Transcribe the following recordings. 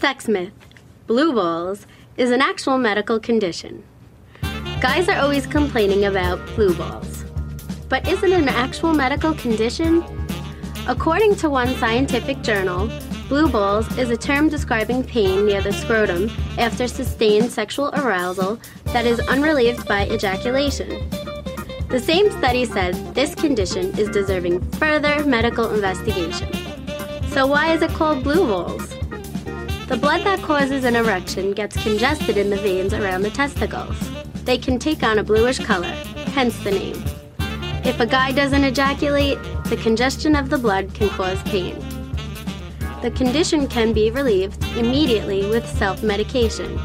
sex myth, blue balls, is an actual medical condition. Guys are always complaining about blue balls. But is it an actual medical condition? According to one scientific journal, blue balls is a term describing pain near the scrotum after sustained sexual arousal that is unrelieved by ejaculation. The same study said this condition is deserving further medical investigation. So, why is it called blue balls? The blood that causes an erection gets congested in the veins around the testicles. They can take on a bluish color, hence the name. If a guy doesn't ejaculate, the congestion of the blood can cause pain. The condition can be relieved immediately with self medication.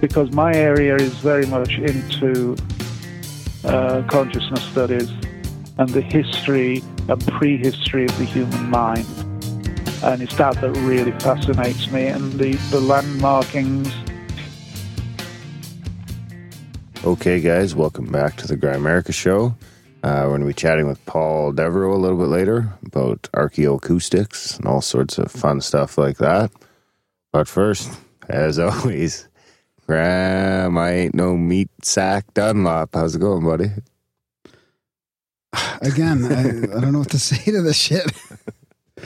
Because my area is very much into uh, consciousness studies and the history and prehistory of the human mind. And it's that that really fascinates me, and the, the landmarkings. Okay, guys, welcome back to the Grimerica Show. Uh, we're going to be chatting with Paul Devereux a little bit later about archaeoacoustics and all sorts of fun stuff like that. But first, as always, Graham, I ain't no meat sack Dunlop. How's it going, buddy? Again, I, I don't know what to say to this shit.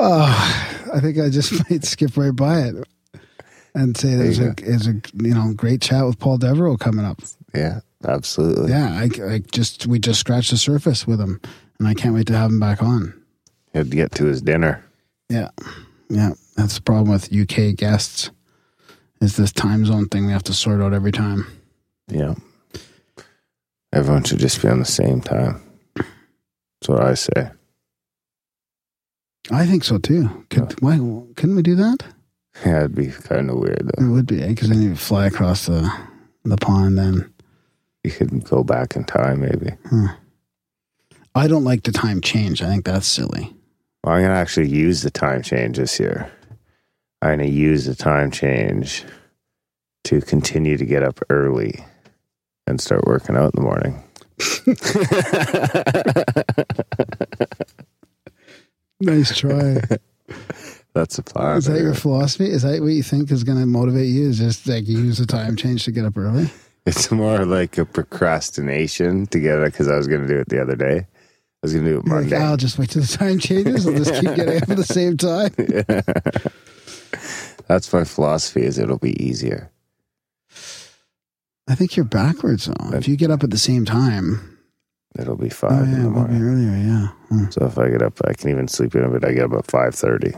oh, I think I just might skip right by it and say there's a, there's a you know great chat with Paul Devereux coming up. Yeah, absolutely. Yeah, I, I just we just scratched the surface with him, and I can't wait to have him back on. He had to get to his dinner. Yeah, yeah, that's the problem with UK guests is this time zone thing we have to sort out every time. Yeah. Everyone should just be on the same time. That's what I say. I think so too. Could why couldn't we do that? Yeah, it'd be kind of weird It would be eh? because then you fly across the the pond. Then You could go back in time, maybe. I don't like the time change. I think that's silly. Well, I'm gonna actually use the time change this year. I'm gonna use the time change to continue to get up early and start working out in the morning. Nice try. That's a plan. is that your philosophy? Is that what you think is going to motivate you? Is just like you use the time change to get up early? It's more like a procrastination to get it because I was gonna do it the other day. I was gonna do it You're like, I'll just wait till the time changes. I'll just keep getting up at the same time. That's my philosophy. Is it'll be easier. I think you're backwards though. If you get up at the same time, It'll be oh five in yeah, the it be morning. earlier. Yeah, Hmm. So if I get up, I can even sleep in a bit. I get up at five thirty.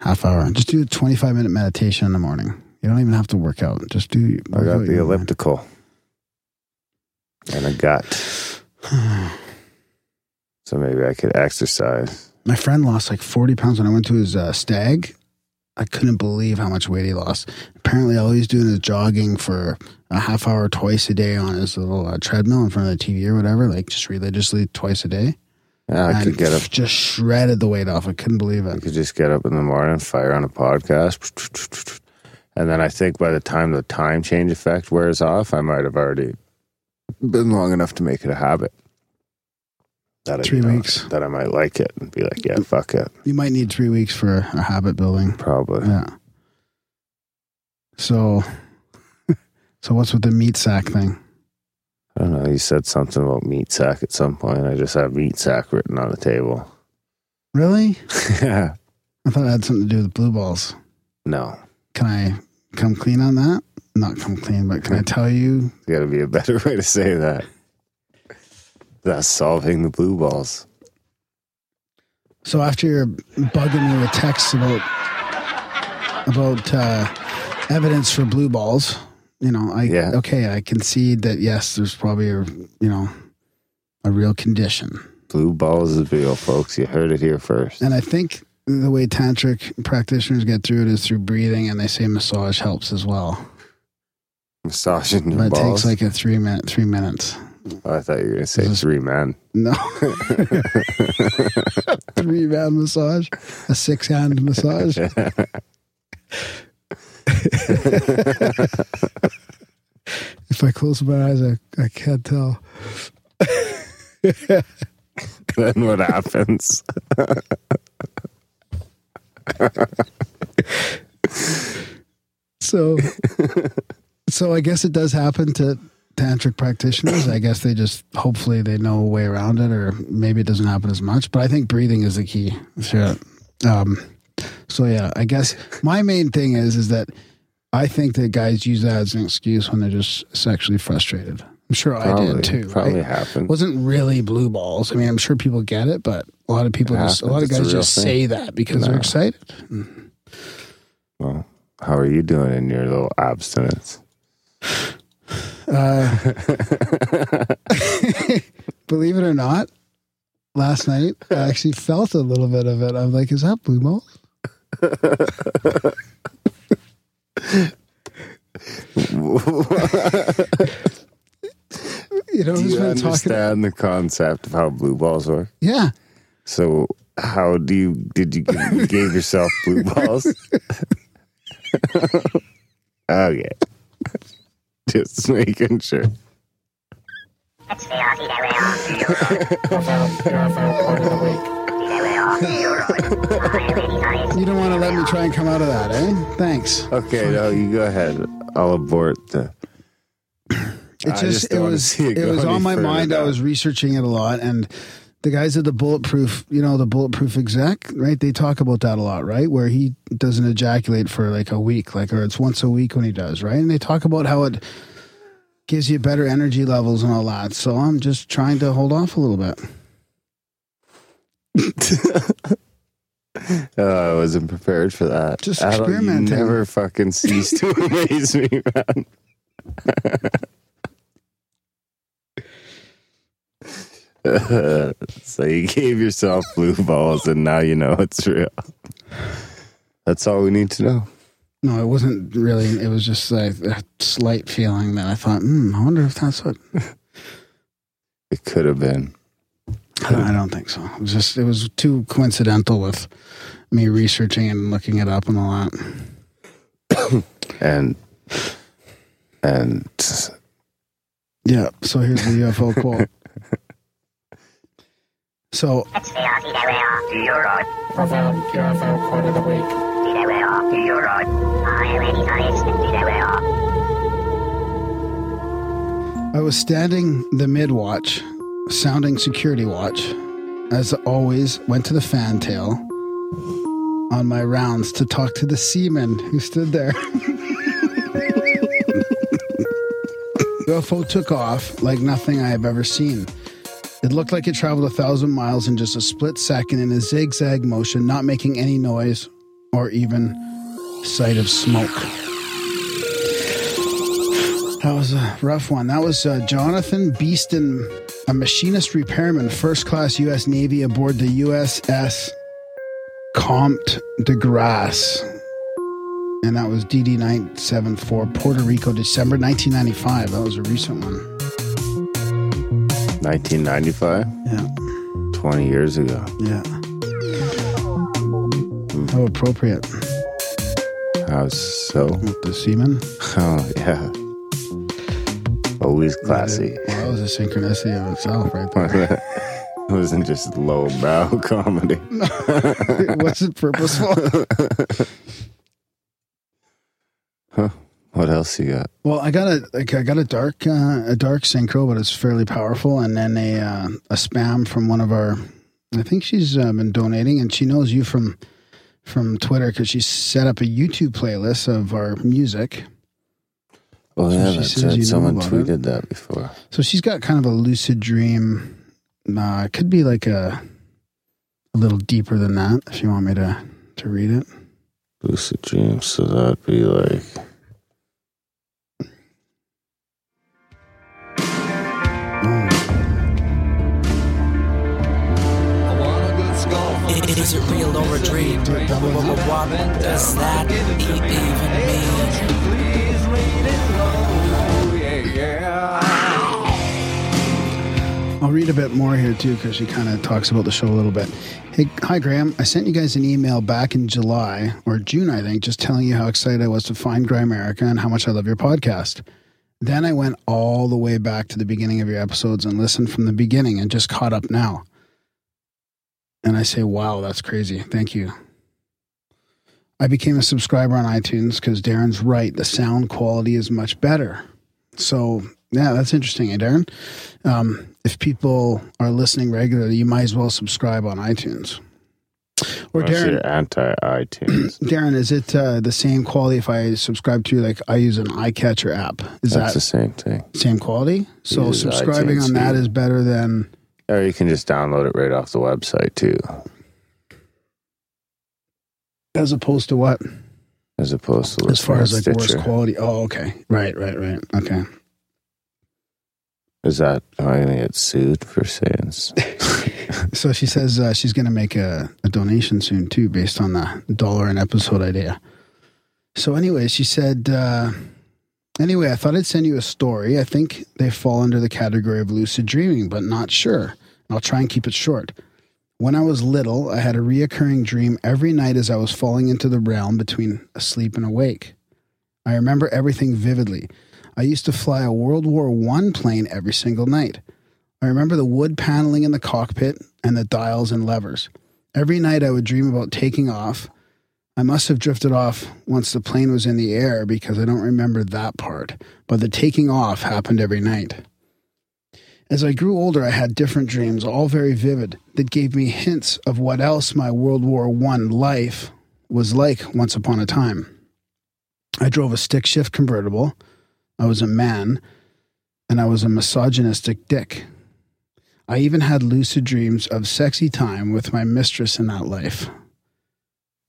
half hour. Just do a 25 minute meditation in the morning. You don't even have to work out. Just do. I got the your mind. elliptical and a gut, so maybe I could exercise. My friend lost like 40 pounds when I went to his uh, stag. I couldn't believe how much weight he lost. Apparently, all he's doing is jogging for a half hour twice a day on his little uh, treadmill in front of the TV or whatever, like just religiously twice a day. Yeah, I and could get up. Just shredded the weight off. I couldn't believe it. I could just get up in the morning, fire on a podcast, and then I think by the time the time change effect wears off, I might have already been long enough to make it a habit. That I, Three know, weeks. that I might like it and be like, yeah, fuck it, You might need three weeks for a habit building. probably. Yeah. So, so what's with the meat sack thing? I don't know. You said something about meat sack at some point. I just have meat sack written on the table. Really? yeah. I thought it had something to do with blue balls. No, Can I come clean on that? Not come clean, but can I tell you? got to be a better way to say that. That's solving the blue balls. So after you're bugging me with texts about about uh, evidence for blue balls, you know, I Yeah. okay, I concede that yes, there's probably a you know a real condition, Blue balls is real, folks. You heard it here first. and I think the way tantric practitioners get through it is through breathing, and they say massage helps as well. Massaging your But it takes like a three minute three minutes. Oh, I thought you were going to say three man. No, three man massage, a six hand massage. if I close my eyes, I, I can't tell. then what happens? So, so I guess it does happen to tantric practitioners. I guess they just hopefully they know a way around it, or maybe it doesn't happen as much. But I think breathing is the key. So, um, so yeah, I guess my main thing is is that I think that guys use that as an excuse when they're just sexually frustrated. I'm sure I did too. probably right? happened. wasn't really blue balls. I mean, I'm sure people get it, but a lot of people It just a lot of guys just thing. say that because they're excited. Well, how are you doing in your little abstinence? Uh, believe it or not, last night I actually felt a little bit of it. I'm like, is that blue ball? You know, Do you been talking? understand the concept of how blue balls work? Yeah, So, how do you did you give, you gave yourself blue balls? okay, just making sure. you don't want to let me try and come out of that, eh? Thanks. Okay, no, you go ahead. I'll abort the. It just, just it was it, it was on my mind. I was researching it a lot, and the guys at the bulletproof, you know, the bulletproof exec, right? They talk about that a lot, right? Where he doesn't ejaculate for like a week, like or it's once a week when he does, right? And they talk about how it gives you better energy levels and all that. So I'm just trying to hold off a little bit. Oh, I wasn't prepared for that. Just experimenting. never fucking cease to amaze me, man. so you gave yourself blue balls, and now you know it's real. That's all we need to know. No, it wasn't really. It was just like a slight feeling that I thought, hmm, I wonder if that's what. It could have been. I don't, I don't think so. It was just it was too coincidental with me researching and looking it up and all that. And and Yeah. So here's the UFO quote. So. I was standing the mid watch, sounding security watch, as always, went to the fantail on my rounds to talk to the seaman who stood there. UFO took off like nothing I have ever seen. It looked like it traveled a thousand miles in just a split second in a zigzag motion, not making any noise or even sight of smoke. That was a rough one. That was uh, Jonathan Beeston, a machinist repairman, first class U.S. Navy aboard the USS Comte de Grasse. And that was DD 974, Puerto Rico, December 1995. That was a recent one. 1995, Yeah. 20 years ago. Yeah. Hmm. How appropriate. How so? With the seaman. Oh yeah. Always classy. Well, that was a synchronicity of itself right there. it wasn't just low brow comedy. it wasn't purposeful. What else you got? Well, I got a like I got a dark uh, a dark synchro, but it's fairly powerful, and then a uh, a spam from one of our. I think she's uh, been donating, and she knows you from from Twitter because she set up a YouTube playlist of our music. Oh So yeah, she that's right. Someone tweeted that before. So she's got kind of a lucid dream. Uh, it could be like a a little deeper than that. If you want me to to read it. Lucid dreams. So that'd be like. Is it real or a dream? What, does that even mean? I'll read a bit more here too because she kind of talks about the show a little bit. Hey, hi Graham. I sent you guys an email back in July or June, I think, just telling you how excited I was to find Grimerica and how much I love your podcast. Then I went all the way back to the beginning of your episodes and listened from the beginning and just caught up now. And I say, wow, that's crazy. Thank you. I became a subscriber on iTunes because Darren's right. The sound quality is much better. So, yeah, that's interesting, eh, Darren? Um, if people are listening regularly, you might as well subscribe on iTunes. Or Unless Darren, anti iTunes. Darren, is it uh, the same quality if I subscribe to like I use an iCatcher app? Is That's the same thing. same quality? So subscribing iTunes, on that yeah. is better than Or you can just download it right off the website too, as opposed to what? as opposed to As far as like on worse quality. Oh, okay. Right, right, right. Okay. Is that am I gonna get sued for saying? So she says uh, she's going to make a, a donation soon too, based on the dollar an episode idea. So anyway, she said. Uh, anyway, I thought I'd send you a story. I think they fall under the category of lucid dreaming, but not sure. I'll try and keep it short. When I was little, I had a reoccurring dream every night as I was falling into the realm between asleep and awake. I remember everything vividly. I used to fly a World War I plane every single night. I remember the wood paneling in the cockpit and the dials and levers. Every night I would dream about taking off. I must have drifted off once the plane was in the air because I don't remember that part, but the taking off happened every night. As I grew older, I had different dreams, all very vivid, that gave me hints of what else my World War I life was like once upon a time. I drove a stick shift convertible. I was a man, and I was a misogynistic dick. I even had lucid dreams of sexy time with my mistress in that life.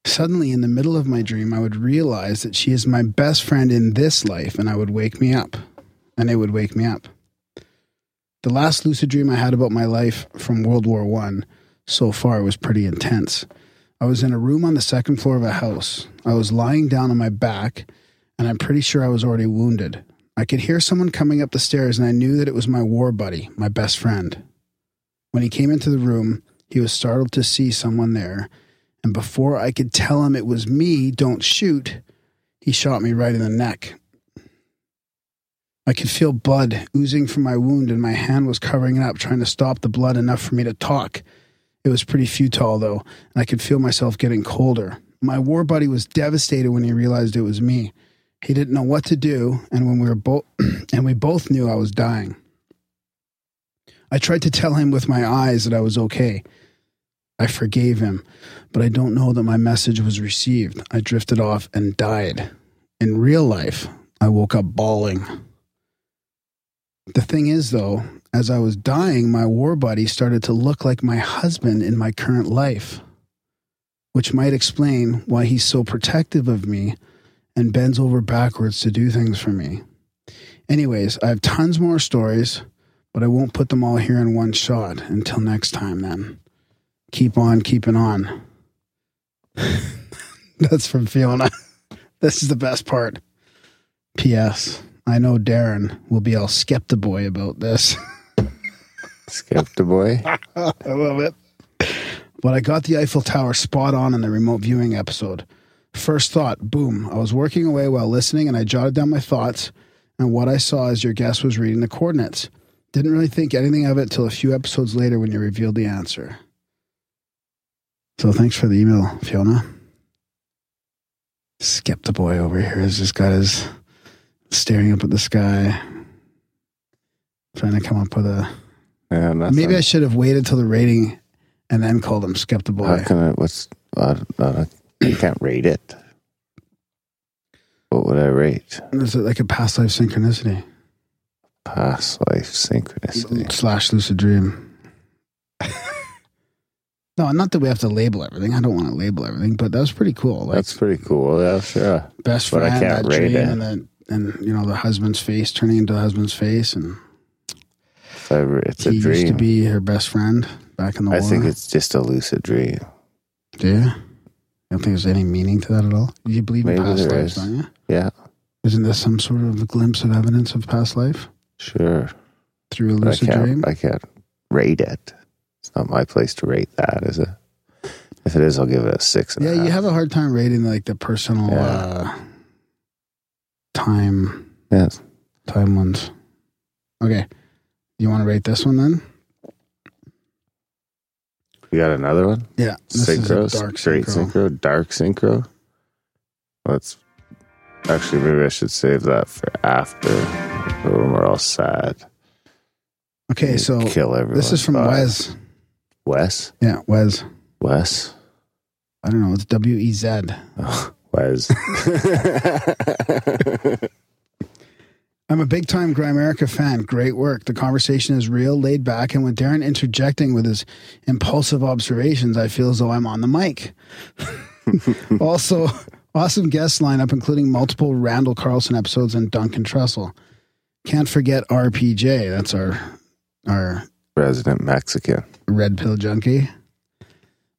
Suddenly, in the middle of my dream, I would realize that she is my best friend in this life, and I would wake me up. And it would wake me up. The last lucid dream I had about my life from World War One so far was pretty intense. I was in a room on the second floor of a house. I was lying down on my back, and I'm pretty sure I was already wounded. I could hear someone coming up the stairs, and I knew that it was my war buddy, my best friend. When he came into the room, he was startled to see someone there, and before I could tell him it was me, don't shoot, he shot me right in the neck. I could feel blood oozing from my wound, and my hand was covering it up, trying to stop the blood enough for me to talk. It was pretty futile, though, and I could feel myself getting colder. My war buddy was devastated when he realized it was me. He didn't know what to do, and when we were both, and we both knew I was dying. I tried to tell him with my eyes that I was okay. I forgave him, but I don't know that my message was received. I drifted off and died. In real life, I woke up bawling. The thing is, though, as I was dying, my war buddy started to look like my husband in my current life, which might explain why he's so protective of me and bends over backwards to do things for me. Anyways, I have tons more stories, but I won't put them all here in one shot. Until next time, then. Keep on keeping on. That's from Fiona. This is the best part. P.S. I know Darren will be all skeptiboy about this. Skepta boy. I love it. But I got the Eiffel Tower spot on in the remote viewing episode. First thought, boom. I was working away while listening and I jotted down my thoughts and what I saw as your guest was reading the coordinates. Didn't really think anything of it till a few episodes later when you revealed the answer. So thanks for the email, Fiona. Skepta boy over here has just got his staring up at the sky, trying to come up with a Yeah. Maybe I should have waited till the rating and then called him Skepta How can I? What's? I, I, I can't rate it. What would I rate? Is it like a past life synchronicity Past life synchronicity. slash lucid dream? No, not that we have to label everything. I don't want to label everything, but that was pretty cool. Like That's pretty cool. Yeah, sure. best but I friend, can't that dream, it. and then and you know the husband's face turning into the husband's face, and it's a he dream. used to be her best friend back in the I war. think it's just a lucid dream. Do you? You don't think there's any meaning to that at all? You believe in past lives, is. don't you? Yeah, Isn't this some sort of glimpse of evidence of past life sure. through a But I lucid dream? I can't rate it. It's not my place to rate that, is it? If it is, I'll give it a six. and a Yeah, you have a hard time rating like the personal Yeah. uh, time Yes. time ones. Okay, you want to rate this one then? You got another one? Yeah, synchro, dark straight synchro. synchro, dark synchro. Let's actually maybe I should save that for after when we're all sad. Okay, so kill everyone. this is from Wes. Wes. Yeah, Wes. Wes. I don't know. It's W E Z. Oh, Wes. I'm a big time Grimerica fan. Great work. The conversation is real, laid back, and with Darren interjecting with his impulsive observations, I feel as though I'm on the mic. also, awesome guest lineup, including multiple Randall Carlson episodes and Duncan Trussell. Can't forget RPJ. That's our our Resident Mexican. red pill junkie.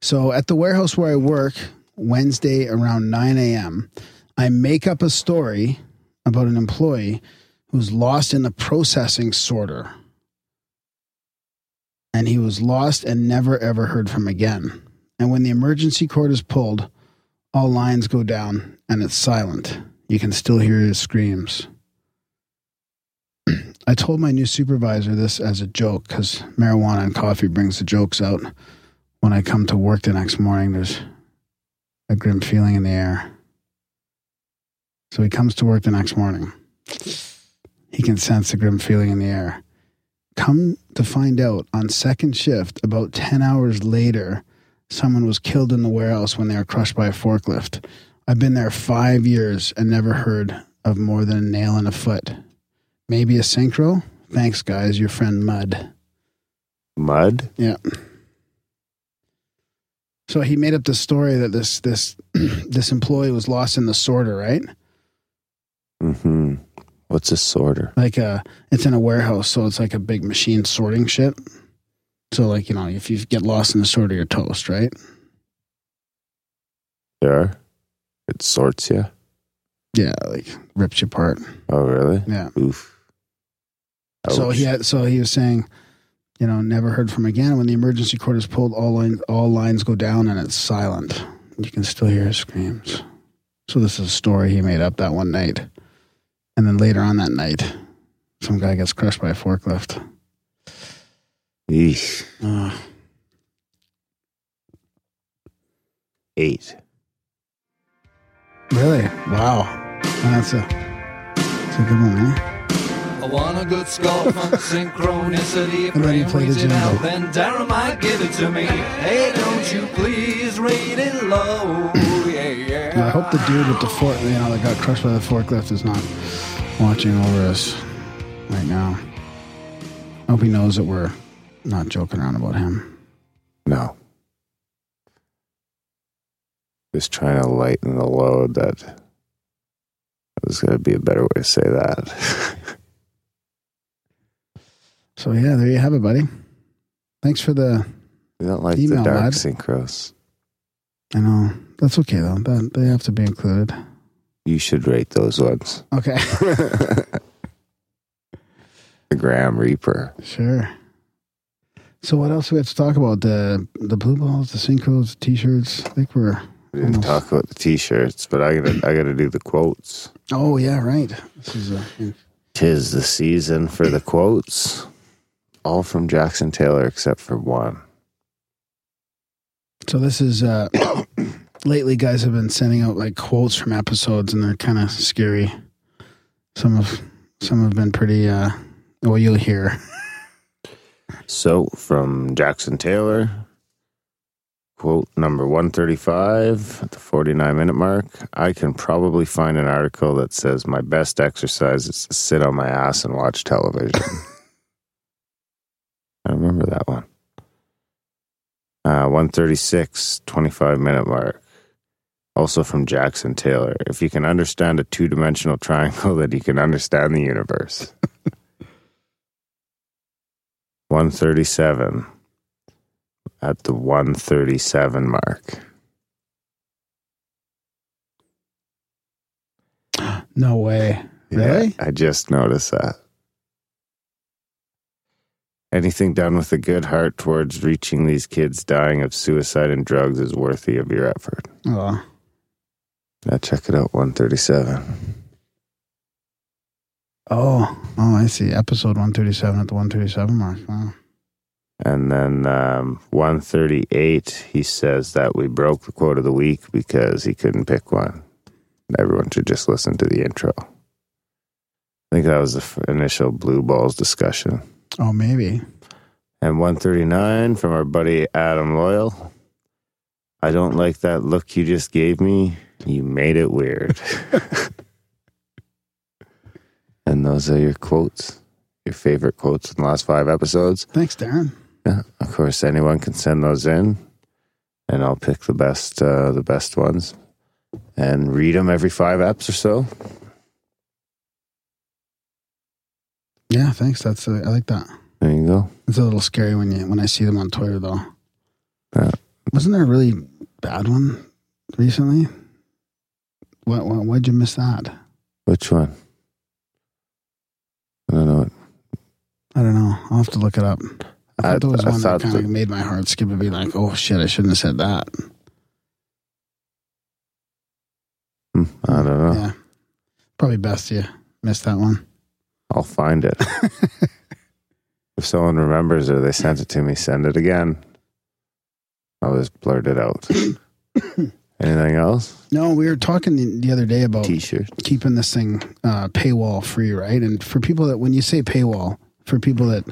So at the warehouse where I work, Wednesday around 9 a.m., I make up a story about an employee who's lost in the processing sorter. And he was lost and never ever heard from again. And when the emergency cord is pulled, all lines go down and it's silent. You can still hear his screams. I told my new supervisor this as a joke because marijuana and coffee brings the jokes out. When I come to work the next morning, there's a grim feeling in the air. So he comes to work the next morning. He can sense the grim feeling in the air. Come to find out, on second shift, about 10 hours later, someone was killed in the warehouse when they were crushed by a forklift. I've been there five years and never heard of more than a nail in a foot. Maybe a synchro? Thanks, guys. Your friend Mud. Mud. Yeah. So he made up the story that this this this employee was lost in the sorter, right? hmm What's a sorter? Like uh it's in a warehouse, so it's like a big machine sorting shit. So like, you know, if you get lost in the sorter, you're toast, right? Sure. It sorts you. Yeah, like rips you apart. Oh, really? Yeah. Oof. So he had so he was saying, you know, never heard from again. When the emergency cord is pulled, all lines all lines go down and it's silent. You can still hear his screams. So this is a story he made up that one night. And then later on that night, some guy gets crushed by a forklift. Eesh. Uh, Eight. really? Wow. That's a that's a good one, eh? I want a good skull from synchronicity. And then he Frame played rings his out, jingle. then Darren might give it to me. Hey, don't you please rate it low. Yeah, yeah. And I hope the dude with the fork, you know, that got crushed by the forklift is not watching over us right now. I hope he knows that we're not joking around about him. No. Just trying to lighten the load that there's got to be a better way to say that. So yeah, there you have it, buddy. Thanks for the. we don't like Email, the dark lad. synchros. I know that's okay though. That they have to be included. You should rate those ones. Okay, the Graham Reaper. sure. So what else do we have to talk about? The the blue balls, the synchros, the t-shirts. I think we're. We didn't Almost. talk about the t-shirts, but I gotta I gotta do the quotes. Oh yeah, right. This is a, Tis the season for the quotes. All from Jackson Taylor except for one. so this is uh lately guys have been sending out like quotes from episodes and they're kind of scary. Some of some have been pretty uh well you'll hear. So from Jackson Taylor, quote number 135 at the 49 minute mark I can probably find an article that says my best exercise is to sit on my ass and watch television. I remember that one. Uh, 136, 25 minute mark. Also from Jackson Taylor. If you can understand a two dimensional triangle, then you can understand the universe. 137 at the 137 mark. No way. Yeah, Really? I just noticed that. Anything done with a good heart towards reaching these kids dying of suicide and drugs is worthy of your effort. Oh, Now check it out, 137. oh, oh! I see. Episode one thirty seven at the one thirty seven mark. Wow. And then um, 138, he says that we broke the quote of the week because he couldn't pick one. Everyone should just listen to the intro. I think that was the initial Blue Balls discussion. Oh, maybe. And 139 from our buddy Adam Loyal. I don't like that look you just gave me. You made it weird. and those are your quotes, your favorite quotes in the last five episodes. Thanks, Darren. Yeah, of course, anyone can send those in, and I'll pick the best, uh, the best ones, and read them every five apps or so. Yeah, thanks. That's uh, I like that. There you go. It's a little scary when you when I see them on Twitter though. Yeah. Wasn't there a really bad one recently? What, what why'd you miss that? Which one? I don't know. I don't know. I'll have to look it up. I I, thought there was I one that kind of made my heart skip and be like, "Oh shit, I shouldn't have said that." hmm, I don't know. Yeah, probably best you missed that one. I'll find it. if someone remembers or they sent it to me, send it again. I'll just blurt it out. Anything else? No, we were talking the, the other day about T-shirt. keeping this thing uh, paywall free, right? And for people that, when you say paywall, for people that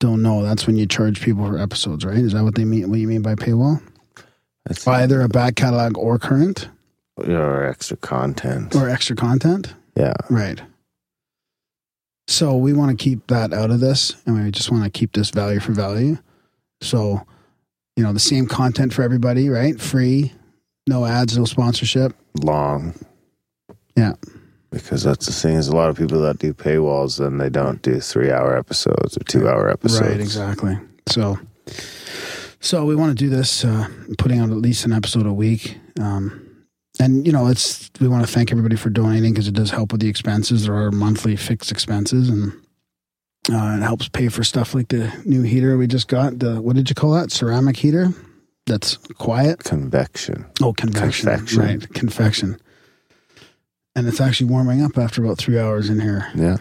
don't know, that's when you charge people for episodes, right? Is that what they mean? What you mean by paywall? That's Either a back catalog or current or extra content. or extra content, yeah. right? So we want to keep that out of this, and we just want to keep this value for value. So, you know, the same content for everybody, right? Free, no ads, no sponsorship. long. Yeah. Because that's the thing is a lot of people that do paywalls then they don't do three hour episodes or two hour episodes. Right, exactly. So, so we want to do this, uh, putting out at least an episode a week. Um, and you know, it's we want to thank everybody for donating because it does help with the expenses. There are monthly fixed expenses, and uh, it helps pay for stuff like the new heater we just got. The what did you call that? Ceramic heater. That's quiet. Convection. Oh, convection. Confection. Right, confection. And it's actually warming up after about three hours in here. Yeah.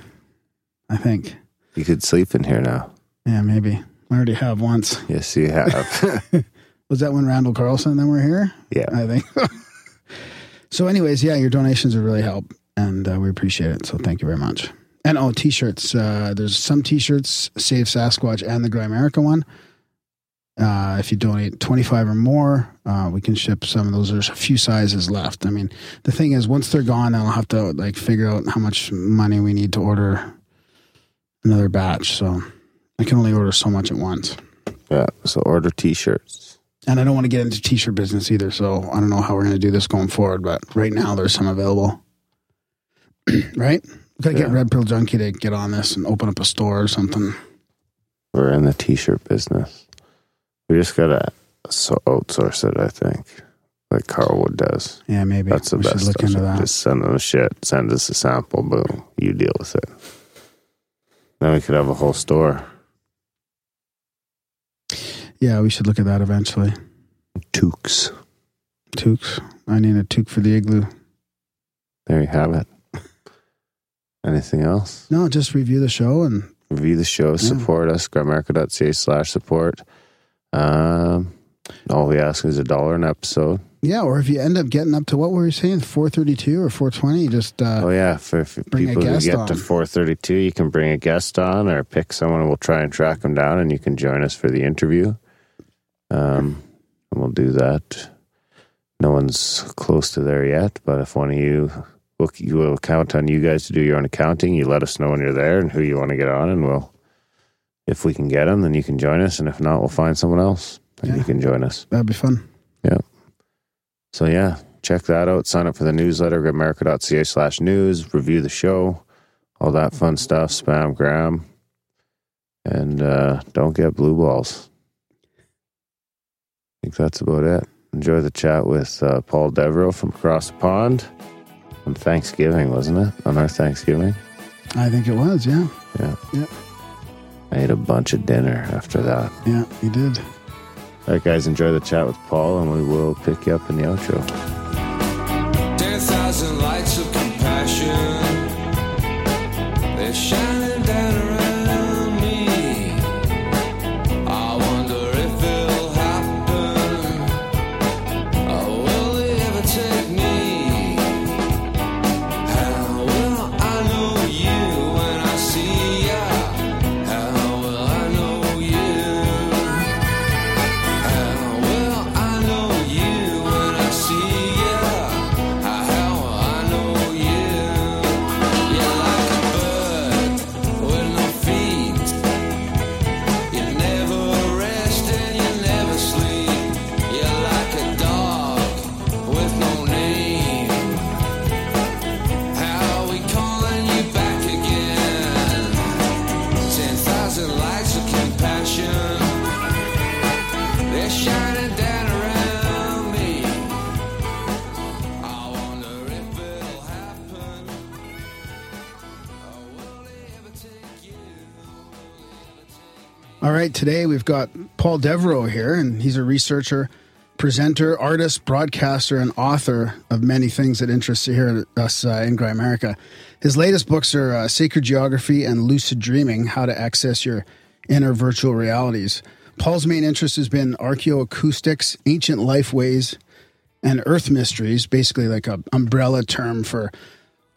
I think. You could sleep in here now. Yeah, maybe. I already have once. Yes, you have. Was that when Randall Carlson and then were here? yeah. I think. so, anyways, yeah, your donations would really help, and uh, we appreciate it. So, thank you very much. And oh, t-shirts. Uh, there's some t-shirts, Save Sasquatch and the Grimerica one. Uh, if you donate 25 or more, uh, we can ship some of those. There's a few sizes left. I mean, the thing is, once they're gone, I'll have to like figure out how much money we need to order another batch. So I can only order so much at once. Yeah. So order t shirts. And I don't want to get into t-shirt business either, so I don't know how we're going to do this going forward. But right now, there's some available. right? We got to get Red Pill Junkie to get on this and open up a store or something. We're in the t shirt business. We just gotta so outsource it, I think. Like Carlwood does. Yeah, maybe That's the we best. should look into that. Just send them the shit, send us a sample, boom. You deal with it. Then we could have a whole store. Yeah, we should look at that eventually. Toques. Toques. I need a toque for the igloo. There you have it. Anything else? No, just review the show and Review the show, support us, grimerica.ca slash support. Um, all we ask is a dollar an episode. yeah, or if you end up getting up to what were we saying, four thirty two or four twenty, just uh, Oh yeah, for, for people who get on. to 432, you can bring a guest on or pick someone. and We'll try and track them down, and you can join us for the interview. Um, and we'll do that. No one's close to there yet, but if one of you, we'll, you will count on you guys to do your own accounting. You let us know when you're there and who you want to get on, and we'll, if we can get them, then you can join us, and if not, we'll find someone else and Yeah. you can join us. that'd be fun. Yeah. So yeah, check that out. Sign up for the newsletter, grimerica.ca slash news, review the show, all that fun stuff, spam gram. And uh, don't get blue balls. Think that's about it. Enjoy the chat with uh, Paul Devereux from across the pond on Thanksgiving, wasn't it? On our Thanksgiving. I think it was, yeah. Yeah. Yep. I ate a bunch of dinner after that. Yeah, you did. All right, guys, enjoy the chat with Paul, and we will pick you up in the outro. Today we've got Paul Devereux here, and he's a researcher, presenter, artist, broadcaster, and author of many things that interest here us uh, in Grimerica. His latest books are uh, Sacred Geography and Lucid Dreaming: How to Access Your Inner Virtual Realities. Paul's main interest has been archaeoacoustics, ancient lifeways, and earth mysteries, basically like an umbrella term for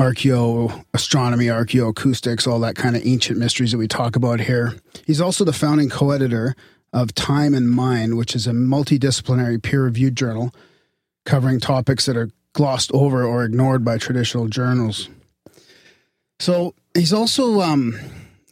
archaeo astronomy, archaeoacoustics, all that kind of ancient mysteries that we talk about here. He's also the founding co-editor of Time and Mind, which is a multidisciplinary peer-reviewed journal covering topics that are glossed over or ignored by traditional journals. So he's also um,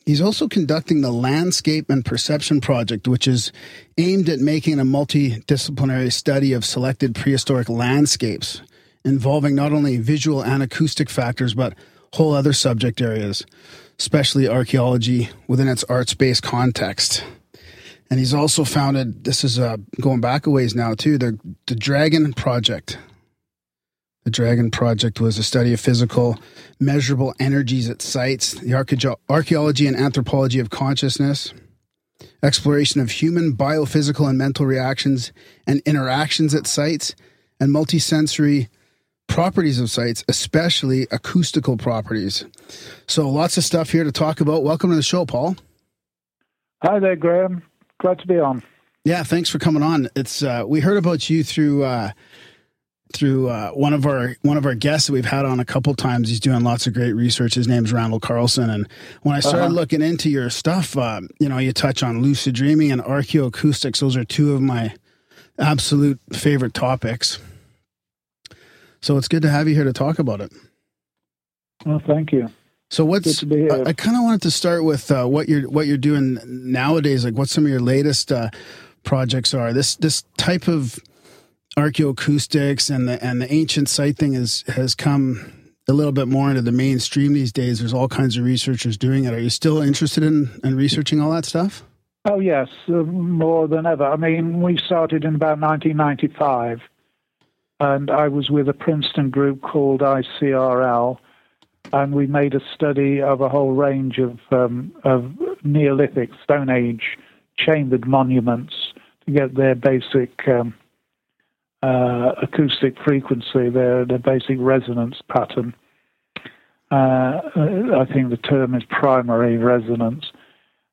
he's also conducting the Landscape and Perception Project, which is aimed at making a multidisciplinary study of selected prehistoric landscapes involving not only visual and acoustic factors, but whole other subject areas, especially archaeology within its arts based context. And he's also founded, this is uh, going back a ways now too, the, the Dragon Project. The Dragon Project was a study of physical, measurable energies at sites, the archaeo- archaeology and anthropology of consciousness, exploration of human biophysical and mental reactions and interactions at sites, and multisensory properties of sites, especially acoustical properties. So, lots of stuff here to talk about. Welcome to the show, Paul. Hi there, Graham. Glad to be on. Yeah, thanks for coming on. It's uh, we heard about you through uh, through uh, one of our one of our guests that we've had on a couple times. He's doing lots of great research. His name's Randall Carlson, and when I started Uh-huh. looking into your stuff, uh, you know, you touch on lucid dreaming and archaeoacoustics. Those are two of my absolute favorite topics. So it's good to have you here to talk about it. Well, thank you. So what's Good to be here. I, I kind of wanted to start with uh, what you're what you're doing nowadays. Like what some of your latest uh, projects are. This this type of archaeoacoustics and the and the ancient site thing is has come a little bit more into the mainstream these days. There's all kinds of researchers doing it. Are you still interested in, in researching all that stuff? Oh, yes, uh, more than ever. I mean, we started in about 1995, and I was with a Princeton group called ICRL, and we made a study of a whole range of, um, of Neolithic, Stone Age chambered monuments to get their basic um, uh, acoustic frequency, their, their basic resonance pattern. Uh, I think the term is primary resonance.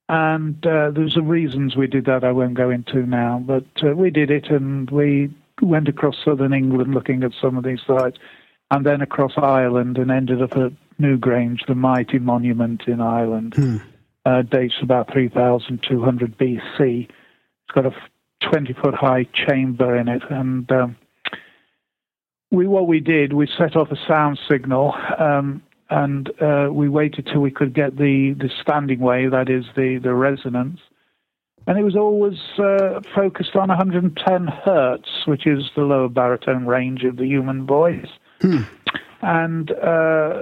And uh, there's a reasons we did that I won't go into now, but uh, we did it and we went across southern England looking at some of these sites and then across Ireland and ended up at Newgrange, the mighty monument in Ireland. Uh, dates about 3200 BC. It's got a 20 foot high chamber in it. And um, we what we did, we set off a sound signal. Um, and uh, we waited till we could get the, the standing wave, that is the, the resonance. And it was always uh, focused on 110 hertz, which is the lower baritone range of the human voice. And uh,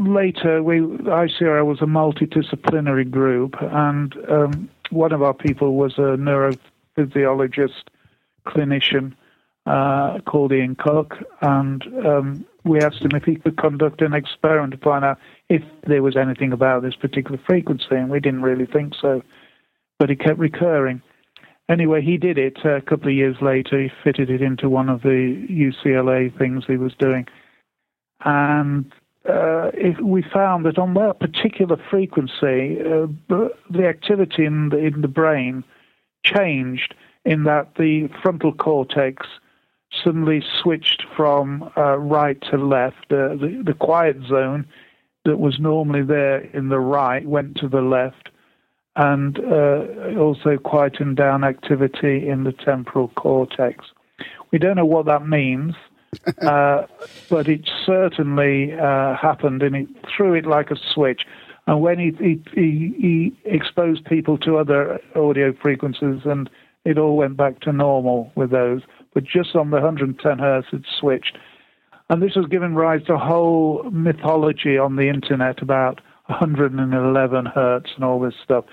later, we ICRL was a multidisciplinary group, and um, one of our people was a neurophysiologist clinician uh, called Ian Cook, and um, we asked him if he could conduct an experiment to find out if there was anything about this particular frequency, and we didn't really think so. But it kept recurring. Anyway, he did it uh, a couple of years later. He fitted it into one of the UCLA things he was doing. And uh, we found that on that particular frequency, uh, the activity in the, in the brain changed in that the frontal cortex suddenly switched from uh, right to left. Uh, the, the quiet zone that was normally there in the right went to the left, and uh, also quietened down activity in the temporal cortex. We don't know what that means, uh, but it certainly uh, happened, and it threw it like a switch. And when he, he, he, he exposed people to other audio frequencies, and it all went back to normal with those. But just on the 110 hertz, it switched. And this has given rise to a whole mythology on the internet about 111 hertz and all this stuff.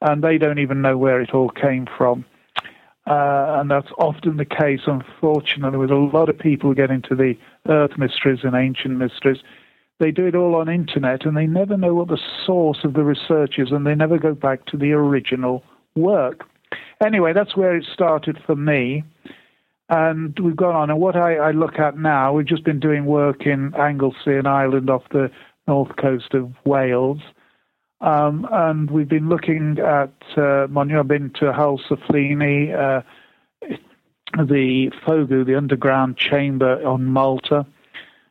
And they don't even know where it all came from. Uh, and that's often the case, unfortunately, with a lot of people who get into the earth mysteries and ancient mysteries. They do it all on internet and they never know what the source of the research is and they never go back to the original work. Anyway, that's where it started for me. And we've gone on. And what I, I look at now, we've just been doing work in Anglesey, an island off the north coast of Wales. Um, and we've been looking at uh, been to Hal Saflieni, uh, the Fogou, the underground chamber on Malta.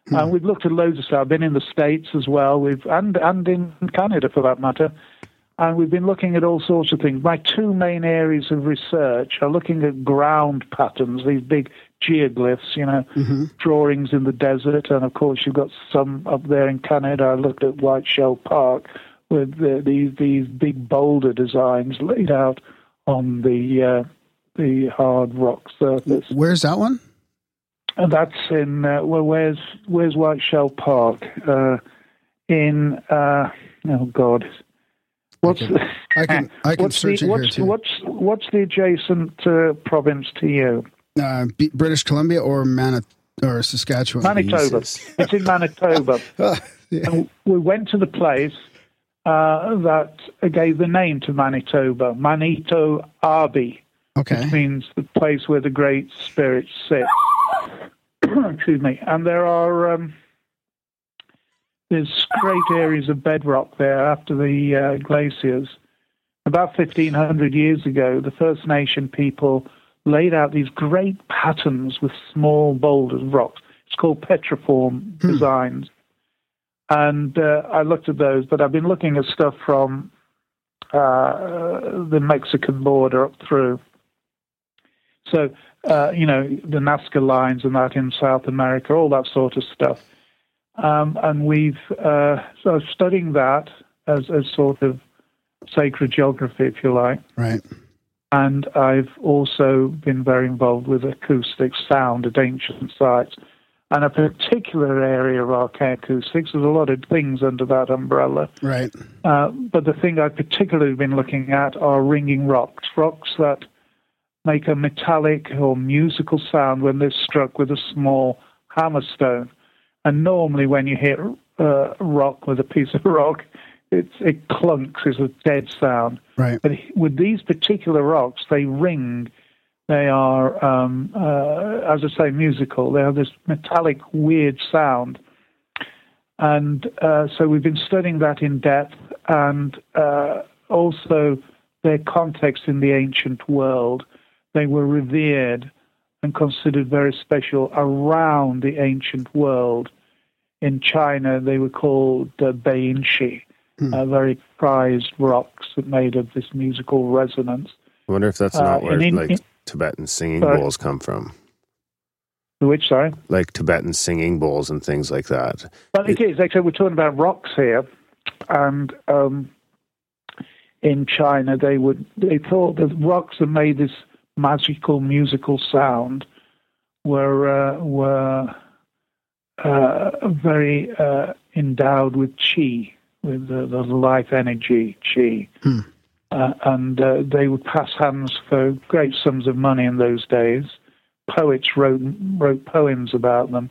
And we've looked at loads of stuff. I've been in the States as well, we've and, and in Canada for that matter. And we've been looking at all sorts of things. My two main areas of research are looking at ground patterns, these big geoglyphs, you know, drawings in the desert. And of course, you've got some up there in Canada. I looked at Whiteshell Park with the, these these big boulder designs laid out on the uh, the hard rock surface. Where's that one? And that's in uh, well, where's where's Whiteshell Park? Uh, in uh, oh God, what's the, I can I can what's search the, it here what's, too. what's what's the adjacent uh, province to you? Uh, B- British Columbia or Manit or Saskatchewan? Manitoba. Jesus. It's in Manitoba. Yeah. And we went to the place uh, that gave the name to Manitoba, Manito Ahbee, Okay. which means the place where the great spirits sit. Excuse me. And there are um, there's great areas of bedrock there after the uh, glaciers. About 1500 years ago, the First Nation people laid out these great patterns with small boulders, rocks. It's called petroform designs. And uh, I looked at those, but I've been looking at stuff from uh, the Mexican border up through. So, uh, you know, the Nazca lines and that in South America, all that sort of stuff. Um, and we've uh, so studying that as, as sort of sacred geography, if you like. Right. And I've also been very involved with acoustic sound at ancient sites. And a particular area of archaeoacoustics, there's a lot of things under that umbrella. Right. Uh, but the thing I've particularly been looking at are ringing rocks, rocks that make a metallic or musical sound when they're struck with a small hammerstone. And normally, when you hit uh, rock with a piece of rock, it's, it clunks, it's a dead sound. Right. But with these particular rocks, they ring. They are, um, uh, as I say, musical. They have this metallic, weird sound. And uh, so we've been studying that in depth and uh, also their context in the ancient world. They were revered and considered very special around the ancient world. In China, they were called uh, bianshi, uh, very prized rocks that made of this musical resonance. I wonder if that's Uh, not where in- like in- Tibetan singing Sorry? bowls come from. Which, sorry? Like Tibetan singing bowls and things like that. Well, it is. Actually, we're talking about rocks here, and um, in China, they would they thought that rocks that made this magical musical sound were uh, were uh, very uh, endowed with chi, with the, the life energy chi. Uh, and uh, they would pass hands for great sums of money in those days. Poets wrote wrote poems about them.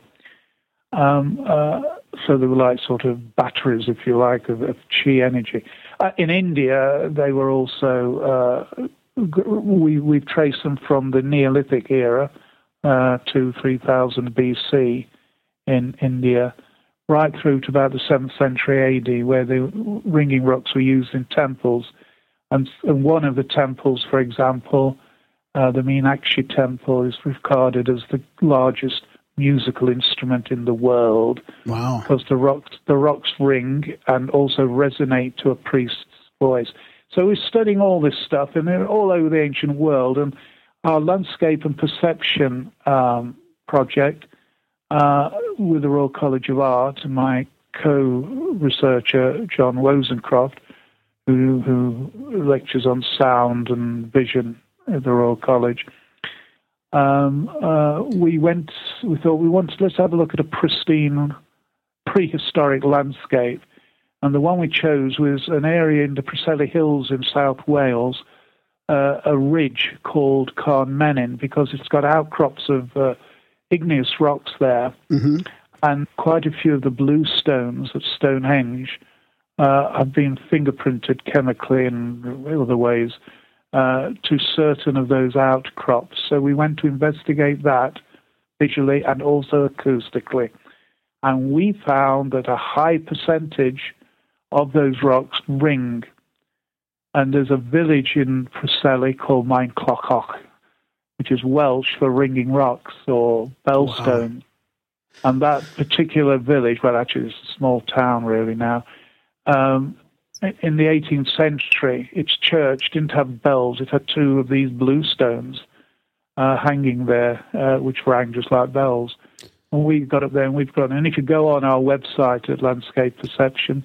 Um, uh, so they were like sort of batteries, if you like, of, of chi energy. Uh, in India, they were also, uh, we, we've traced them from the Neolithic era uh, to 3000 BC in India, right through to about the 7th century AD, where the ringing rocks were used in temples. And, and one of the temples, for example, uh, the Meenakshi temple, is regarded as the largest musical instrument in the world Wow. because the rocks the rocks ring and also resonate to a priest's voice. So we're studying all this stuff, and they're all over the ancient world. And our landscape and perception um, project uh, with the Royal College of Art, and my co-researcher Jon Wozencroft, who, who lectures on sound and vision at the Royal College um, uh, we went. We thought we wanted. Let's have a look at a pristine prehistoric landscape, and the one we chose was an area in the Preseli Hills in South Wales, uh, a ridge called Carn Menyn, because it's got outcrops of uh, igneous rocks there, and quite a few of the blue stones at Stonehenge uh, have been fingerprinted chemically and other ways uh, to certain of those outcrops. So we went to investigate that visually and also acoustically. And we found that a high percentage of those rocks ring. And there's a village in Preseli called Maenclochog, which is Welsh for ringing rocks or bellstones. And that particular village, well, actually, it's a small town really now, um, in the 18th century, its church didn't have bells. It had two of these blue stones uh, hanging there, uh, which rang just like bells. And we got up there and we've got, and if you go on our website at Landscape Perception,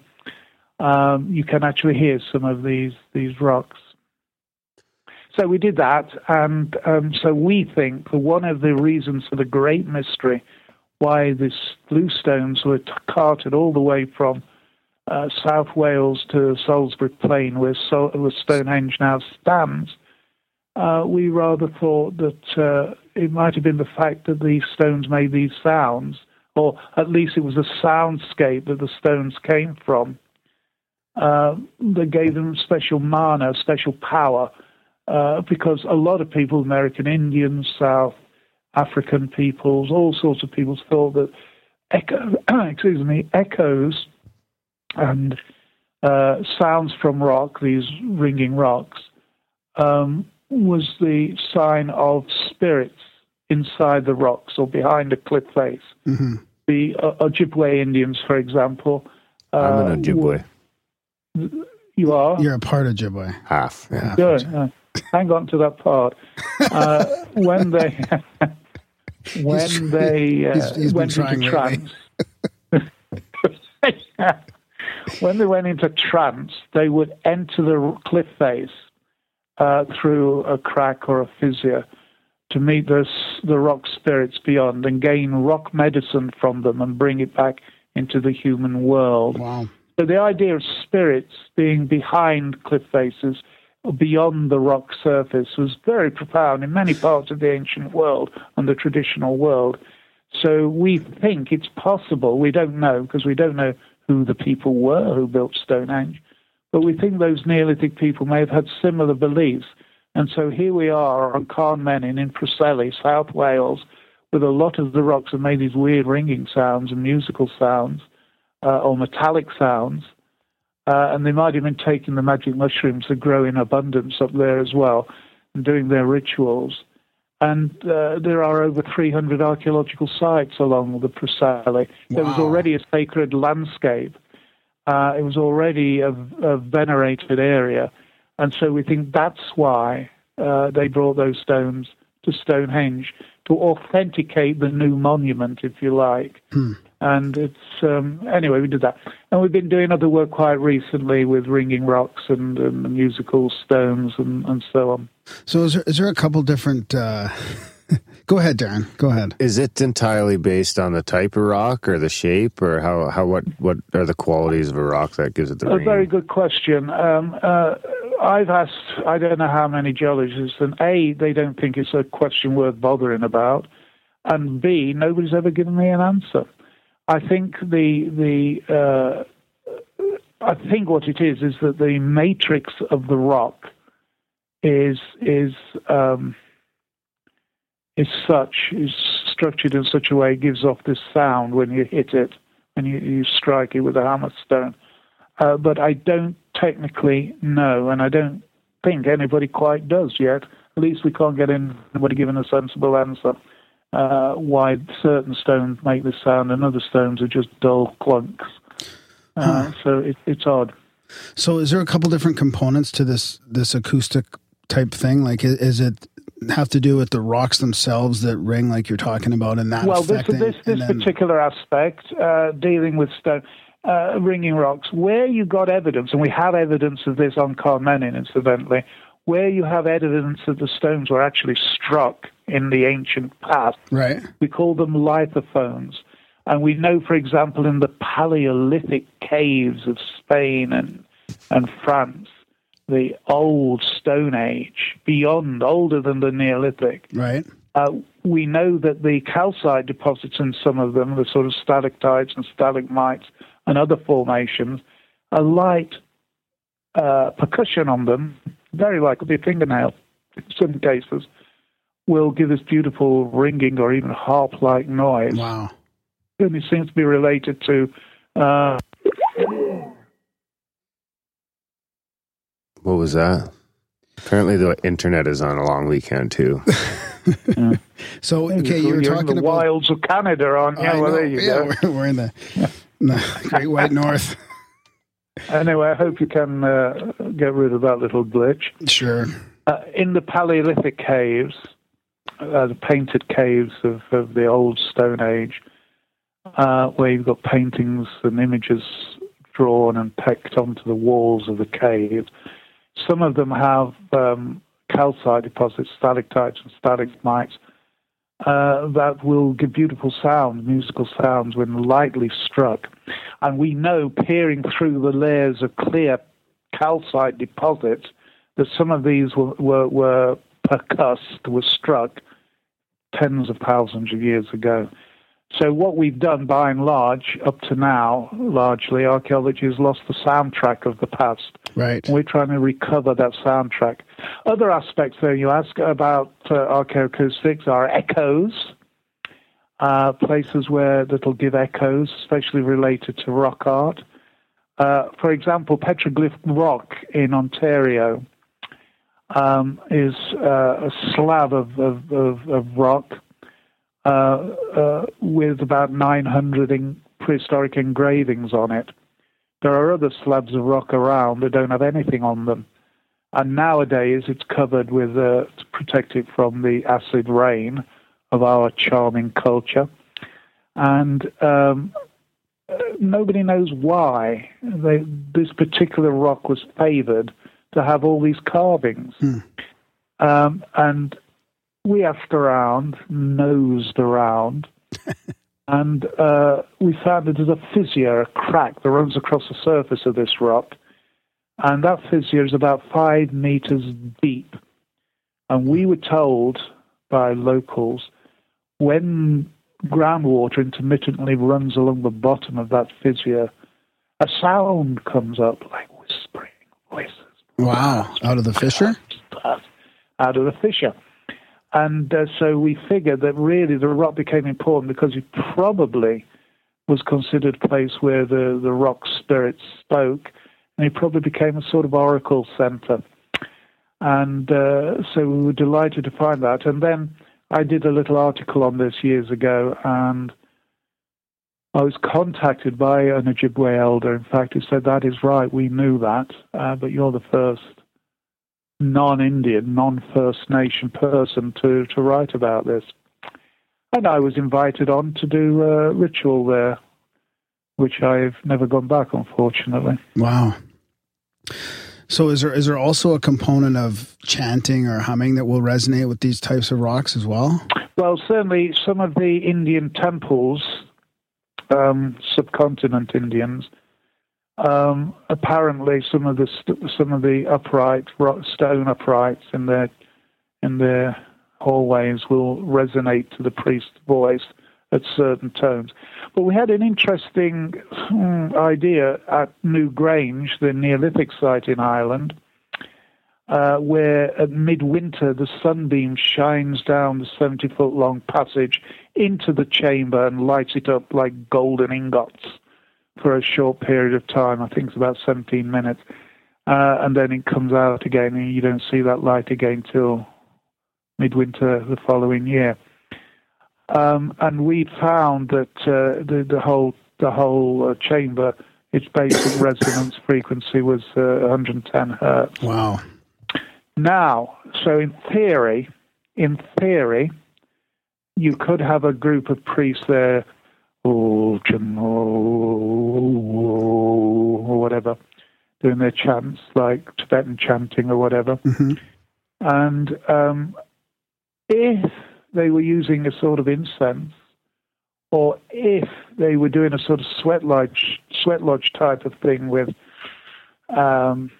um, you can actually hear some of these these rocks. So we did that, and um, so we think that one of the reasons for the great mystery why these blue stones were t- carted all the way from uh, South Wales to Salisbury Plain, where, where Stonehenge now stands, uh, we rather thought that uh, it might have been the fact that these stones made these sounds, or at least it was a soundscape that the stones came from, uh, that gave them special mana, special power, uh, because a lot of people, American Indians, South African peoples, all sorts of peoples, thought that echo, excuse me, echoes and uh, sounds from rock, these ringing rocks, um, was the sign of spirits inside the rocks or behind a cliff face. The uh, Ojibwe Indians, for example. Uh, I'm an Ojibwe. You are? You're a part of Ojibwe. Half. Yeah. Good. Uh, hang on to that part. Uh, when they when they uh, he's- he's been went trying into trance, when they went into trance, they would enter the cliff face uh, through a crack or a fissure to meet the the rock spirits beyond and gain rock medicine from them and bring it back into the human world. Wow. So the idea of spirits being behind cliff faces, beyond the rock surface, was very profound in many parts of the ancient world and the traditional world. So we think it's possible. We don't know because we don't know who the people were who built Stonehenge, but we think those Neolithic people may have had similar beliefs. And so here we are on Carn Menyn in Preseli, South Wales, with a lot of the rocks that made these weird ringing sounds and musical sounds uh, or metallic sounds. Uh, and they might have been taking the magic mushrooms that grow in abundance up there as well and doing their rituals. And uh, there are over 300 archaeological sites along the Preseli. There was already a sacred landscape. Uh, it was already a, a venerated area. And so we think that's why uh, they brought those stones to Stonehenge to authenticate the new monument, if you like. And it's um, anyway, we did that, and we've been doing other work quite recently with ringing rocks and, and musical stones and, and so on. So is there, is there a couple different? Uh, go ahead, Darren. Go ahead. Is it entirely based on the type of rock or the shape or how, how what, what are the qualities of a rock that gives it the A ring? very good question. Um, uh, I've asked, I don't know how many geologists, and A, they don't think it's a question worth bothering about, and B, nobody's ever given me an answer. I think the the uh, I think what it is is that the matrix of the rock is is um, is such is structured in such a way it gives off this sound when you hit it and you, you strike it with a hammer stone. Uh, but I don't technically know, and I don't think anybody quite does yet. At least we can't get anybody giving a sensible answer. Uh, why certain stones make this sound and other stones are just dull clunks. Uh, So it, it's odd. So, is there a couple different components to this this acoustic type thing? Like, is it have to do with the rocks themselves that ring, like you're talking about, and that well, this this this then- particular aspect, uh, dealing with stone, uh, ringing rocks, where you got evidence, and we have evidence of this on Carn Menyn, incidentally, where you have evidence that the stones were actually struck in the ancient past. right? We call them lithophones. And we know, for example, in the Paleolithic caves of Spain and, and France, the old Stone Age, beyond, older than the Neolithic, Right. uh, we know that the calcite deposits in some of them, the sort of stalactites and stalagmites and other formations, a light uh, percussion on them, very like a fingernail in some cases, will give this beautiful ringing or even harp like noise. Wow. And it seems to be related to uh, What was that? Apparently, the internet is on a long weekend too. So, okay, you you're were in talking the about. wilds of Canada, aren't you? I Well, there you yeah, go. We're, we're in the, the Great White North. Anyway, I hope you can uh, get rid of that little glitch. Sure. Uh, in the Paleolithic caves, uh, the painted caves of, of the old Stone Age, uh, where you've got paintings and images drawn and pecked onto the walls of the cave, some of them have um, calcite deposits, stalactites and stalagmites, uh, that will give beautiful sound, musical sounds when lightly struck. And we know, peering through the layers of clear calcite deposits, that some of these were, were, were percussed, was struck tens of thousands of years ago. So what we've done, by and large, up to now, largely, archaeology has lost the soundtrack of the past. Right. We're trying to recover that soundtrack. Other aspects, though, you ask about uh, archaeoacoustics are echoes, uh, places where that'll give echoes, especially related to rock art. Uh, for example, Petroglyph Rock in Ontario um, is uh, a slab of, of, of, of rock uh, uh, with about 900 in prehistoric engravings on it. There are other slabs of rock around that don't have anything on them. And nowadays it's covered with, uh, to protect it from the acid rain of our charming culture. And um, nobody knows why they, this particular rock was favored to have all these carvings. Um, and we asked around, nosed around, and uh, we found that there's a fissure, a crack that runs across the surface of this rock, and that fissure is about five meters deep. And we were told by locals when groundwater intermittently runs along the bottom of that fissure, a sound comes up like Wow. Out of the fissure? out of the fissure. And uh, so we figured that really the rock became important because it probably was considered a place where the, the rock spirits spoke, and it probably became a sort of oracle center. And uh, so we were delighted to find that. And then I did a little article on this years ago, and I was contacted by an Ojibwe elder, in fact, who said, That is right, we knew that, uh, but you're the first non-Indian, non-First Nation person to, to write about this. And I was invited on to do a ritual there, which I've never gone back, unfortunately. Wow. So is there is there also a component of chanting or humming that will resonate with these types of rocks as well? Well, certainly some of the Indian temples, um, subcontinent Indians, um, apparently some of the some of the upright stone uprights in their in their hallways will resonate to the priest's voice at certain tones. But we had an interesting hmm, idea at New Grange, the Neolithic site in Ireland, uh, where at midwinter the sunbeam shines down the 70 foot long passage into the chamber and lights it up like golden ingots for a short period of time. I think it's about 17 minutes. Uh, and then it comes out again, and you don't see that light again till midwinter the following year. Um, and we found that uh, the, the whole the whole uh, chamber, its basic resonance frequency was uh, 110 hertz. Wow. Now, so in theory, in theory, you could have a group of priests there, or or whatever, doing their chants like Tibetan chanting or whatever. And um, if they were using a sort of incense, or if they were doing a sort of sweat lodge, sweat lodge type of thing with um,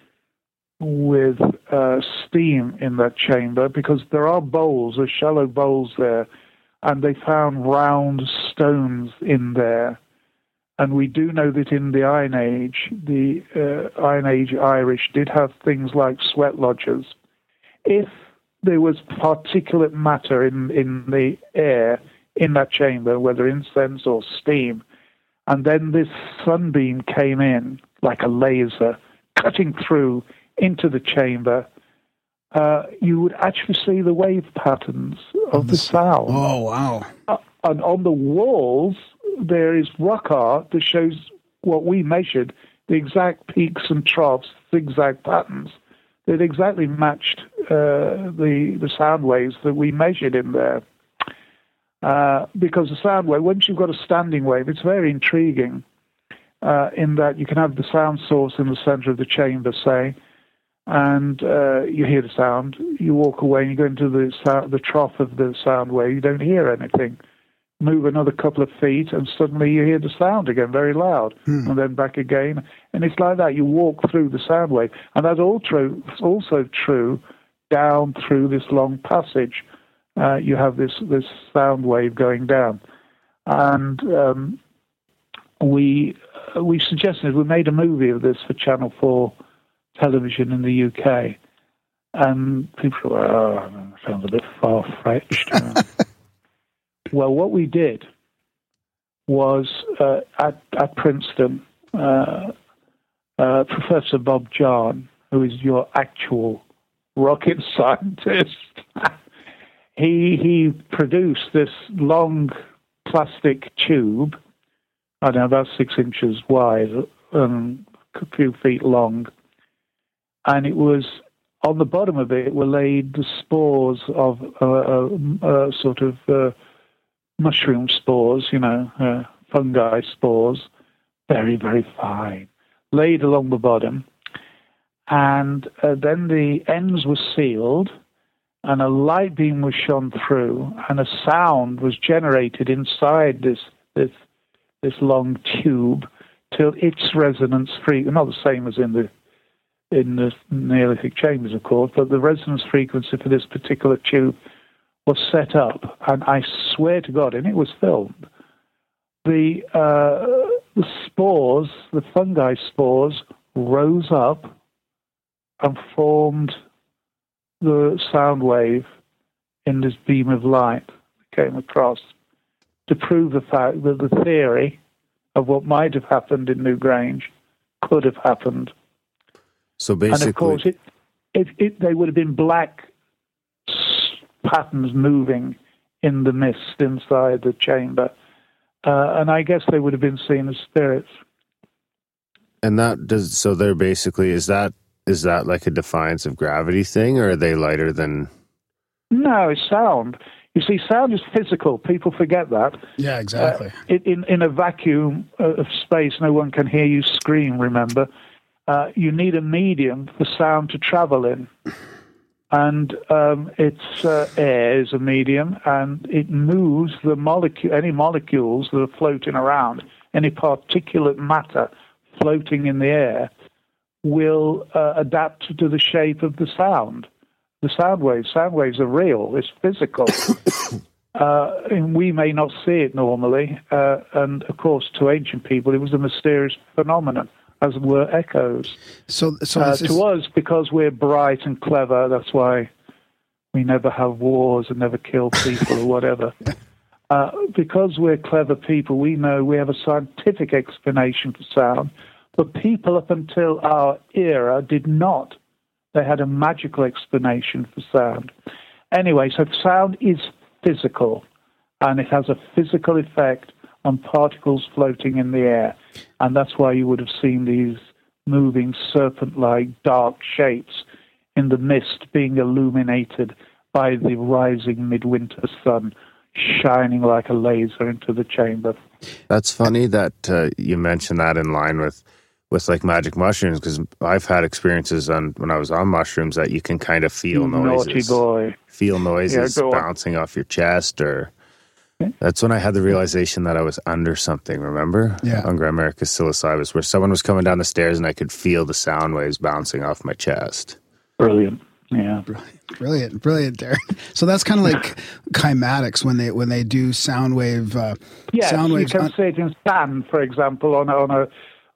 with uh, steam in that chamber, because there are bowls, there's shallow bowls there, and they found round stones in there. And we do know that in the Iron Age, the uh, Iron Age Irish did have things like sweat lodges. If there was particulate matter in, in the air in that chamber, whether incense or steam, and then this sunbeam came in like a laser, cutting through into the chamber, uh, you would actually see the wave patterns of the sound. Oh, wow. Uh, and on the walls, there is rock art that shows what we measured the exact peaks and troughs, zigzag patterns that exactly matched uh, the the sound waves that we measured in there. Uh, because the sound wave, once you've got a standing wave, it's very intriguing uh, in that you can have the sound source in the center of the chamber, say, and uh, you hear the sound. You walk away and you go into the sound, the trough of the sound wave. You don't hear anything. Move another couple of feet, and suddenly you hear the sound again, very loud, and then back again. And it's like that. You walk through the sound wave, and that's. It's also true down through this long passage. Uh, you have this this sound wave going down, and um, we we suggested we made a movie of this for Channel Four television in the UK, and people were, oh, sounds a bit far fetched. well, what we did was uh, at, at Princeton, uh, uh, Professor Bob Jahn, who is your actual rocket scientist, he he produced this long plastic tube, I don't know, about six inches wide and a few feet long, and it was on the bottom of it were laid the spores of uh, uh, uh, sort of uh, mushroom spores, you know, fungi spores, very very fine, laid along the bottom, and then the ends were sealed, and a light beam was shone through, and a sound was generated inside this this this long tube till its resonance frequency, not the same as in the in the Neolithic chambers, of course, but the resonance frequency for this particular tube was set up, and I swear to God, and it was filmed. The uh, the spores, the fungi spores, rose up and formed the sound wave in this beam of light that came across to prove the fact that the theory of what might have happened in New Grange could have happened. So basically, And of course, it, it, it, they would have been black patterns moving in the mist inside the chamber. Uh, and I guess they would have been seen as spirits. and that does so. They're basically is that is that like a defiance of gravity thing, or are they lighter than? No, it's sound. You see, sound is physical. People forget that. Yeah, exactly. in, in, in a vacuum uh, of space, no one can hear you scream, remember? Uh, you need a medium for sound to travel in. And um, it's uh, air is a medium, and it moves the molecule, any molecules that are floating around, any particulate matter floating in the air, will uh, adapt to the shape of the sound. The sound waves, sound waves are real. It's physical. Uh, and we may not see it normally. Uh, and of course, to ancient people, it was a mysterious phenomenon, as were echoes. So, so Uh, is- to us, because we're bright and clever, that's why we never have wars and never kill people or whatever. Uh, because we're clever people, we know we have a scientific explanation for sound, but people up until our era did not. They had a magical explanation for sound. Anyway, so sound is physical, and it has a physical effect on particles floating in the air. And that's why you would have seen these moving serpent like dark shapes in the mist being illuminated by the rising midwinter sun shining like a laser into the chamber. That's funny that uh, you mentioned that in line with with like magic mushrooms because I've had experiences on when I was on mushrooms that you can kind of feel noises, boy. feel noises on. bouncing off your chest, or that's when I had the realization that I was under something. Remember, Yeah. on Grammaricus psilocybus, where someone was coming down the stairs and I could feel the sound waves bouncing off my chest. Brilliant. Yeah. Brilliant, brilliant, Darren. So that's kind of like cymatics when they when they do sound wave. Uh, Yes, sound you waves. can on- see it in sand, for example, on a, on a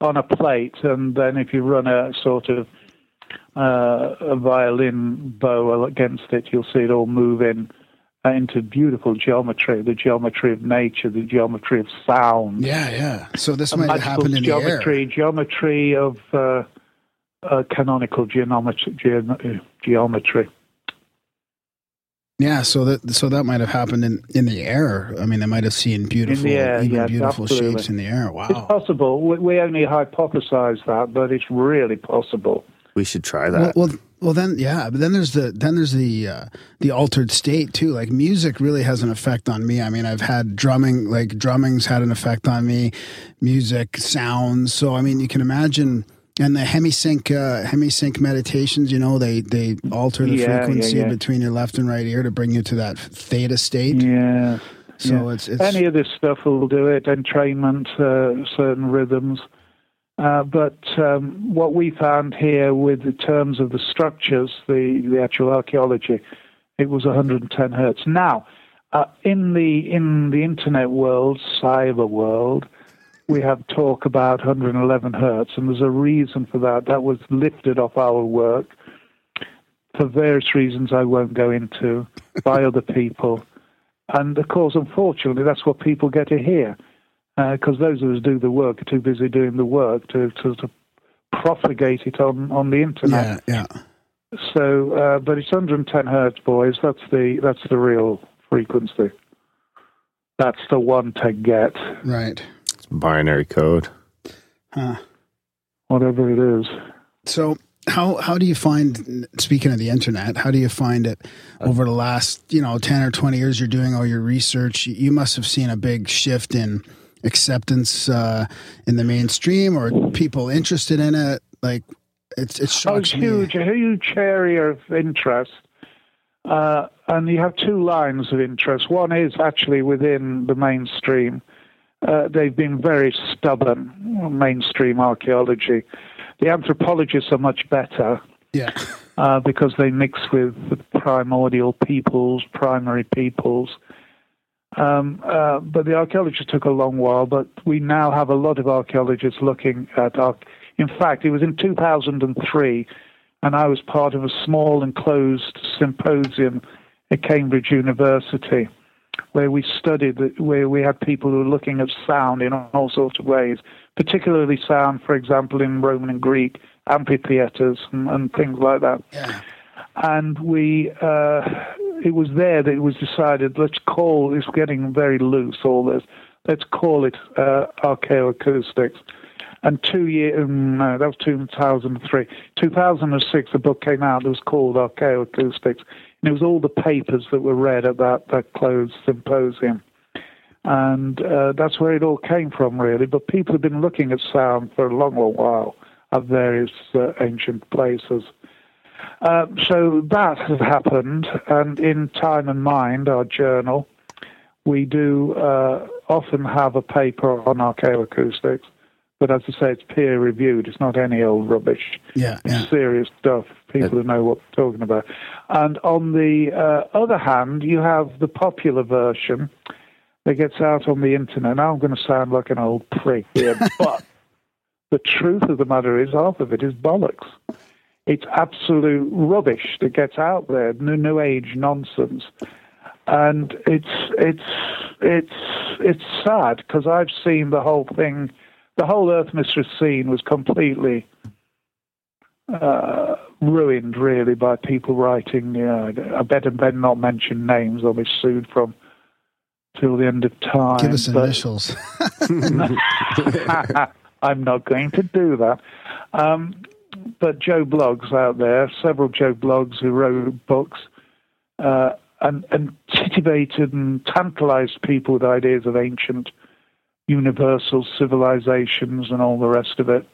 on a plate, and then if you run a sort of uh, a violin bow against it, you'll see it all move in into beautiful geometry, the geometry of nature, the geometry of sound, yeah, yeah. So this might have magical happened in the air. geometry, geometry of uh, uh, canonical geometry. Ge- geometry. Yeah, so that so that might have happened in, in the air. I mean, they might have seen beautiful, air, even yes, beautiful absolutely. shapes in the air. Wow, It's possible. We, we only hypothesize that, but it's really possible. We should try that. well, well, then yeah, but then there's the then there's the uh, the altered state too. Like music really has an effect on me. I mean, I've had drumming, like drumming's had an effect on me. Music, sounds. So I mean, you can imagine. And the hemisync uh, hemisync meditations, you know, they they alter the Yeah, yeah, frequency yeah. between your left and right ear to bring you to that theta state. Yeah. So yeah. it's it's Any of this stuff will do it, entrainment, uh, certain rhythms. Uh, but um, what we found here with the terms of the structures, the, the actual archaeology, it was 110 hertz. Now, uh, in the in the internet world, cyber world, we have talk about 111 hertz, and there's a reason for that. That was lifted off our work for various reasons I won't go into by other people. And of course, unfortunately, that's what people get to hear because those of us do the work are too busy doing the work to, to, to propagate it on, on the internet. yeah, yeah. So, uh, but it's 110 hertz, boys. That's the that's the real frequency. That's the one to get, Right. It's binary code. Huh. whatever it is. So how how do you find speaking of the internet, how do you find it over the last, you know, 10 or 20 years you're doing all your research, you must have seen a big shift in acceptance uh, in the mainstream or people interested in it like it's it Oh, shocks it's me. huge, a huge area of interest. Uh, and you have two lines of interest. One is actually within the mainstream. Uh, they've been very stubborn, mainstream archaeology. The anthropologists are much better Yeah. uh, because they mix with the primordial peoples, primary peoples. Um, uh, but the archaeologists took a long while, but we now have a lot of archaeologists looking at. Arch- In fact, it was in 2003, and I was part of a small enclosed symposium at Cambridge University where we studied, the- where we had people who were looking at sound in all sorts of ways, particularly sound, for example, in Roman and Greek amphitheaters and, and things like that Yeah. and we uh, it was there that it was decided let's call it's getting very loose all this. Let's call it uh, archaeoacoustics and two year um, no that was 2003 2006 the book came out that was called archaeoacoustics and it was all the papers that were read at that, that closed symposium. And uh, that's where it all came from really. But people have been looking at sound for a long long while at various uh, ancient places uh, so that has happened, and in Time and Mind, our journal, we do uh, often have a paper on archaeoacoustics, But as I say, it's peer reviewed. It's not any old rubbish. Yeah, It's yeah. serious stuff. People who know what they're talking about. And on the uh, other hand, you have the popular version that gets out on the internet. Now I'm going to sound like an old prick here, but the truth of the matter is half of it is bollocks. It's absolute rubbish that gets out there, new, new age nonsense, and it's it's it's it's sad because I've seen the whole thing. The whole Earth Mysteries scene was completely uh, ruined, really, by people writing. You know, I better better not mention names; I'll be sued from till the end of time. Give us but- initials. I'm not going to do that. Um, but Joe Bloggs out there, several Joe Bloggs who wrote books uh, and, and titivated and tantalized people with ideas of ancient universal civilizations and all the rest of it.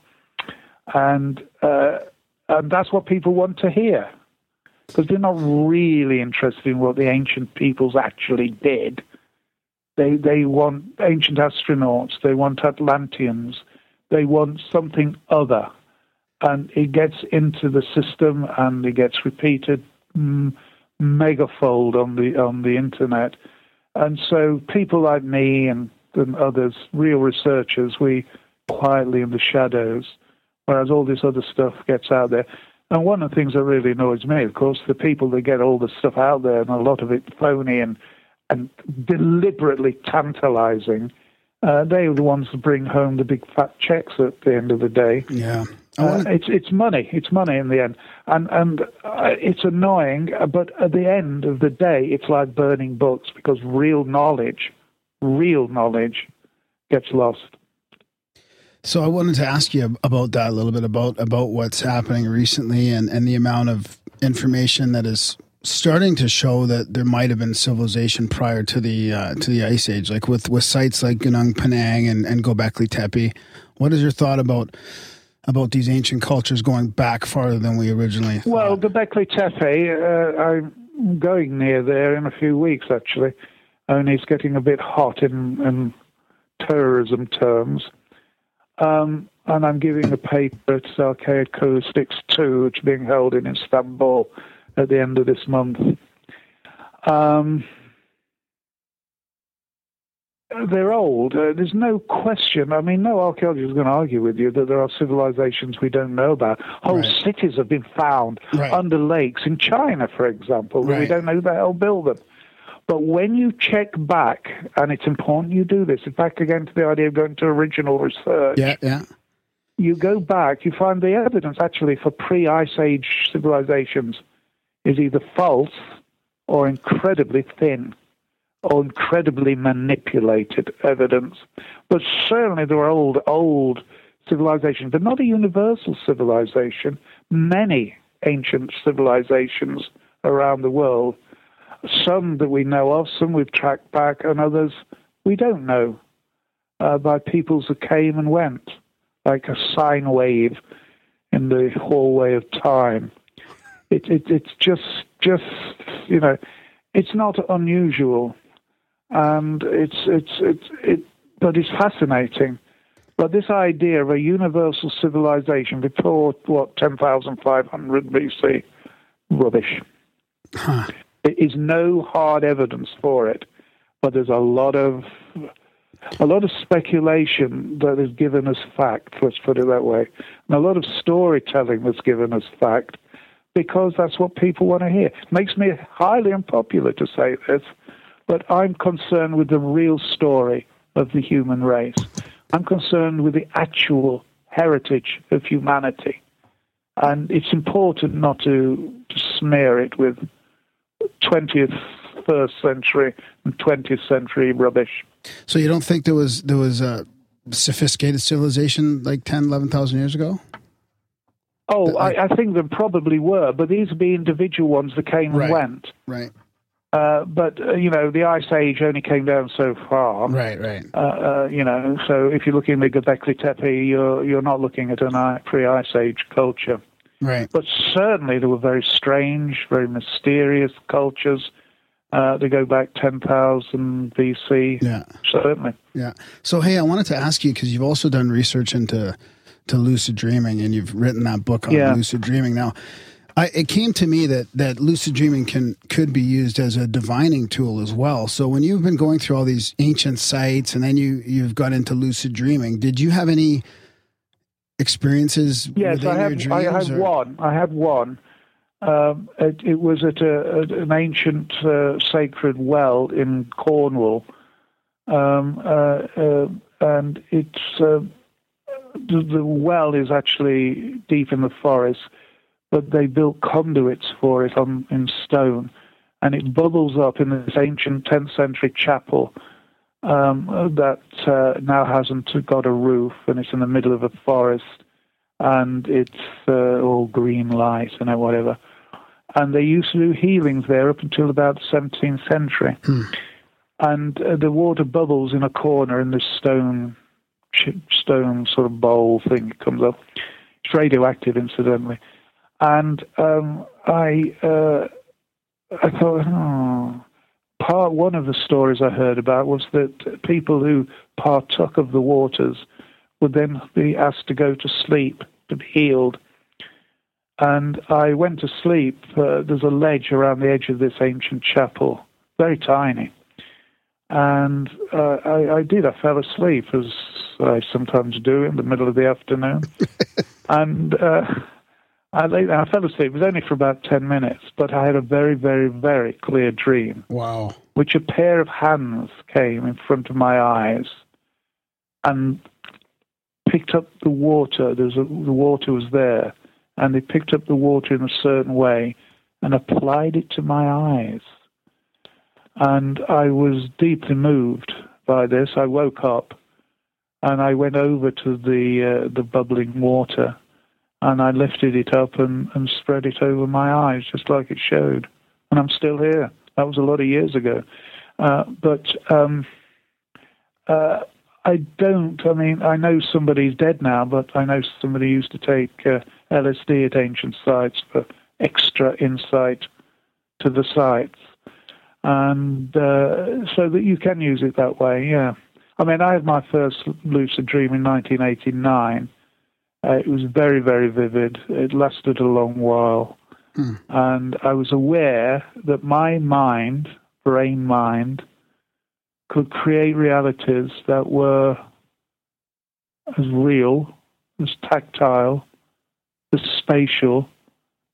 And, uh, and that's what people want to hear because they're not really interested in what the ancient peoples actually did. They they want ancient astronauts. They want Atlanteans. They want something other, and it gets into the system and it gets repeated mm, megafold on the on the internet. And so people like me and, and others, real researchers, we quietly in the shadows, whereas all this other stuff gets out there. And one of the things that really annoys me, of course, the people that get all the stuff out there and a lot of it phony and and deliberately tantalizing, uh, they are the ones that bring home the big fat checks at the end of the day. Yeah. Uh, it's it's money. It's money in the end, and and uh, it's annoying. But at the end of the day, it's like burning books because real knowledge, real knowledge, gets lost. So I wanted to ask you about that a little bit about about what's happening recently and and the amount of information that is starting to show that there might have been civilization prior to the uh, to the ice age, like with with sites like Gunung Padang and and Gobekli Tepe. What is your thought about about these ancient cultures going back farther than we originally? Thought? Well, Göbekli Tepe, uh, I'm going near there in a few weeks actually. Only it's getting a bit hot in, in terrorism terms. Um, and I'm giving a paper at Archaeoacoustics 2, which is being held in Istanbul at the end of this month. Um, they're old. Uh, there's no question. I mean, no archaeologist is going to argue with you that there are civilizations we don't know about. Whole Right. cities have been found Right. under lakes in China, for example, that we don't know who the hell built them. But when you check back, and it's important you do this, back again to the idea of going to original research yeah, yeah, you go back, you find the evidence actually for pre Ice Age civilizations is either false or incredibly thin or incredibly manipulated evidence. But certainly there are old, old civilizations, but not a universal civilization. Many ancient civilizations around the world. Some that we know of, some we've tracked back, and others we don't know uh, by peoples that came and went like a sine wave in the hallway of time. It, it, it's just, just you know, it's not unusual, and it's, it's, it's, it, but it's fascinating. But this idea of a universal civilization before what 10,500 BC, rubbish. There is no hard evidence for it, but there's a lot of a lot of speculation that is given as fact, let's put it that way, and a lot of storytelling that's given as fact because that's what people want to hear. It makes me highly unpopular to say this, but I'm concerned with the real story of the human race. I'm concerned with the actual heritage of humanity. And it's important not to, smear it with 20th, first century, and 20th century rubbish. So you don't think there was there was a sophisticated civilization like 10, 11,000 years ago? Oh, I, I think there probably were, but these would be individual ones that came Right. and went. Right, Uh, but uh, you know, the ice age only came down so far. right, right. Uh, uh, you know, so if you're looking at Göbekli Tepe, you're you're not looking at an i- pre-ice age culture. Right. But certainly there were very strange, very mysterious cultures Uh, they go back 10,000 BC. Yeah. Certainly. Yeah. So hey, I wanted to ask you because you've also done research into to lucid dreaming, and you've written that book on Yeah. lucid dreaming. Now, I, it came to me that that lucid dreaming can could be used as a divining tool as well. So when you've been going through all these ancient sites, and then you you've got into lucid dreaming, did you have any experiences Yes, within I had, dreams? I had or- one. I had one. Um, it, it was at a, an ancient uh, sacred well in Cornwall, um, uh, uh, and it's uh, the, the well is actually deep in the forest, but they built conduits for it on in stone, and it bubbles up in this ancient 10th century chapel um, that uh, now hasn't got a roof, and it's in the middle of a forest and it's uh, all green light and whatever. And they used to do healings there up until about the 17th century. And uh, the water bubbles in a corner in this stone, stone sort of bowl thing. It comes up. It's radioactive, incidentally. And um, I, uh, I thought, oh. Part one of the stories I heard about was that people who partook of the waters would then be asked to go to sleep to be healed. And I went to sleep. Uh, there's a ledge around the edge of this ancient chapel, very tiny. And uh, I, I did. I fell asleep, as I sometimes do in the middle of the afternoon. and uh, I, lay, I fell asleep. It was only for about 10 minutes, but I had a very, very, very clear dream Wow. which a pair of hands came in front of my eyes and picked up the water. There's a, the water was there, and they picked up the water in a certain way and applied it to my eyes. And I was deeply moved by this. I woke up and I went over to the uh, the bubbling water and I lifted it up and, and spread it over my eyes just like it showed. And I'm still here. That was a lot of years ago. Uh, but um, uh, I don't. I mean, I know somebody's dead now, but I know somebody used to take uh, LSD at ancient sites for extra insight to the sites, and uh, so that you can use it that way. Yeah. I mean, I had my first lucid dream in 1989. Uh, it was very, very vivid. It lasted a long while. And I was aware that my mind, brain mind, could create realities that were as real, as tactile, as spatial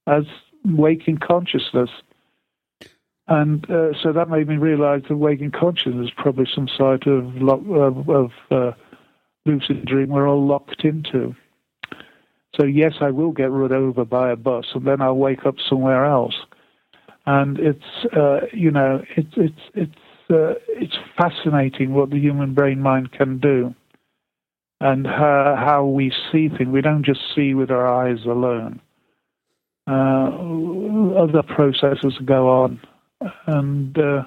as waking consciousness. And uh, so that made me realize that waking consciousness is probably some sort of, lo- of, of uh, lucid dream we're all locked into. So yes, I will get run over by a bus, and then I'll wake up somewhere else. And it's uh, you know it's it's it's uh, it's fascinating what the human brain mind can do, and how, how we see things. We don't just see with our eyes alone. Uh, other processes go on, and uh,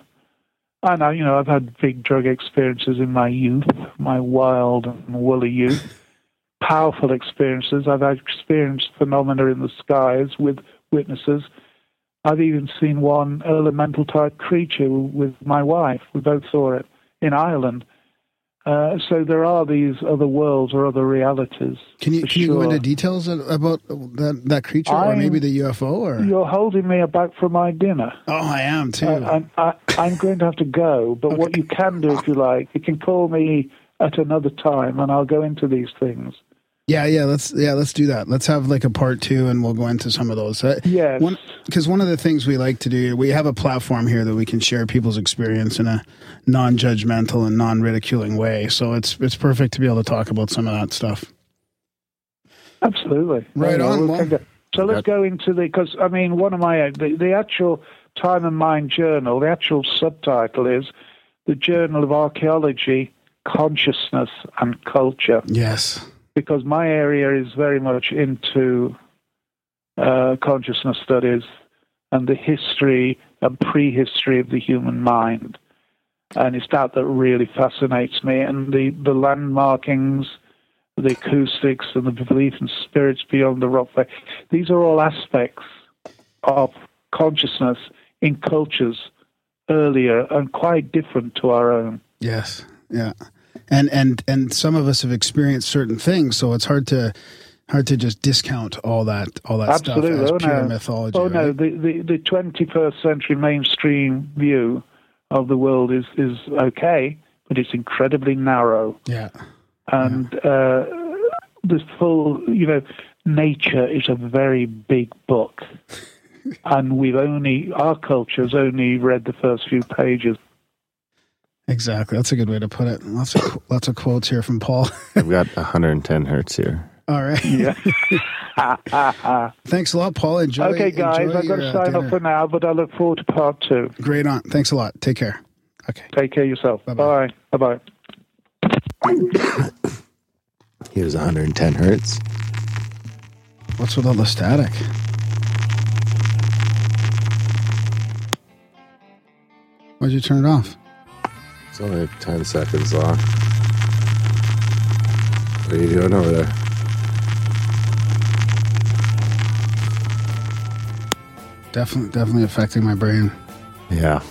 I know you know I've had big drug experiences in my youth, my wild and woolly youth powerful experiences. I've experienced phenomena in the skies with witnesses. I've even seen one elemental type creature with my wife. We both saw it in Ireland. Uh, so there are these other worlds or other realities. Can you for can you go into details about that that creature or I'm- maybe the UFO or? You're holding me back from my dinner. Oh, I am too. I'm, I, I'm going to have to go, but what you can do, if you like, you can call me at another time, and I'll go into these things. Yeah, yeah, let's yeah, let's do that. Let's have like a part two, and we'll go into some of those. Yeah, Yes. one because one of the things we like to do, we have a platform here that we can share people's experience in a non-judgmental and non-ridiculing way. So it's it's perfect to be able to talk about some of that stuff. Absolutely. Right Yeah, on, we'll Well- So let's go into the because I mean one of my the, the actual Time and Mind journal. The actual subtitle is the Journal of Archaeology, Consciousness and Culture Yes. Because my area is very much into uh, consciousness studies and the history and prehistory of the human mind. And it's that that really fascinates me. And the, the landmarkings, the acoustics, and the belief in spirits beyond the rock face. These are all aspects of consciousness in cultures earlier and quite different to our own. Yes. Yeah. And and and some of us have experienced certain things, so it's hard to hard to just discount all that all that Absolutely. stuff Oh, as pure no. mythology. Oh no, right? the, the, the 21st century mainstream view of the world is, is okay, but it's incredibly narrow. Yeah. And uh, the full, you know, nature is a very big book. and we've only, our culture's only read the first few pages. Exactly. That's a good way to put it. Lots of lots of quotes here from Paul. I've got 110 hertz here. All right. Yeah. Thanks a lot, Paul. Enjoy. okay, guys, enjoy I've got to uh, sign off for now, but I look forward to part two. Great on. Thanks a lot. Take care. Okay. Take care of yourself. Bye-bye. Bye. Bye bye. Here's 110 hertz. What's with all the static? Why'd you turn it off? It's only 10 seconds long. What are you doing over there? Definitely, definitely affecting my brain. Yeah.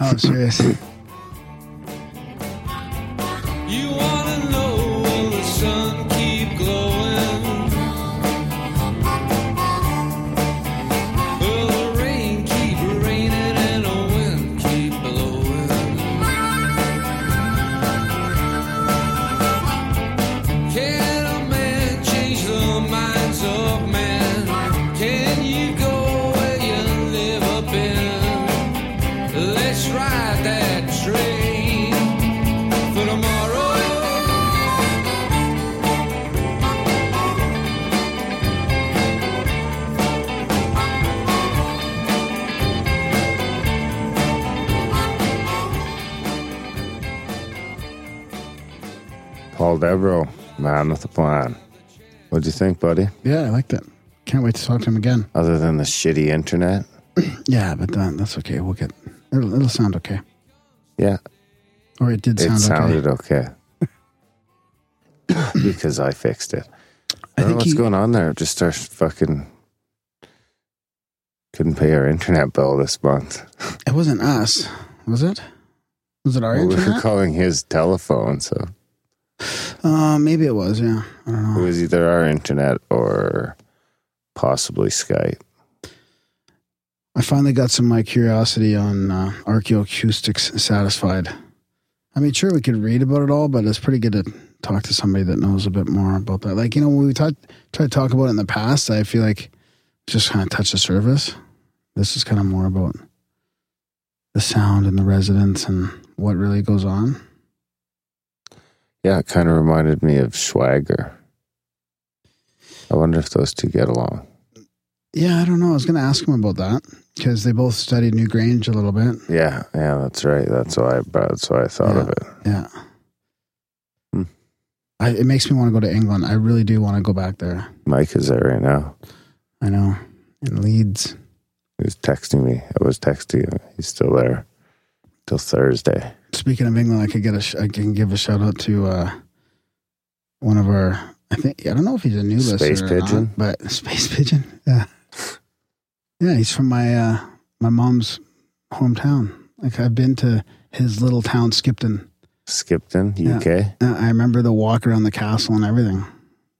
Oh, serious. think, buddy? yeah, I like that. Can't wait to talk to him again. Other than the shitty internet? Yeah, but that, that's okay. We'll get. It'll, it'll sound okay. Yeah, Or it did it sound sounded okay. okay. because I fixed it. I I don't know what's you- going on there. Just our fucking couldn't pay our internet bill this month. It wasn't us, was it? Was it our Well, we were internet? calling his telephone, so Uh, maybe it was. Yeah, I don't it was either our internet or possibly Skype. I finally got some of my curiosity on uh, archaeoacoustics satisfied. I mean, sure, we could read about it all, but it's pretty good to talk to somebody that knows a bit more about that. Like, you know, when we talk, tried to talk about it in the past, I feel like just kind of touch the surface. This is kind of more about the sound and the residents and what really goes on. Yeah, it kind of reminded me of Schwager. I wonder if those two get along. Yeah, I don't know. I was going to ask him about that because they both studied Newgrange a little bit. Yeah, yeah, that's right. That's why. That's why I thought Yeah. of it. Yeah. Hmm. I, it makes me want to go to England. I really do want to go back there. Mike is there right now. I know. In Leeds. He was texting me. I was texting him. He's still there till Thursday. Speaking of England, I could get a sh- I can give a shout out to uh, one of our. I think I don't know if he's a new Space listener, or not, Pigeon? but Space Pigeon. Yeah, yeah, he's from my uh, my mom's hometown. Like I've been to his little town, Skipton. Skipton, UK. Uh, I remember the walk around the castle and everything.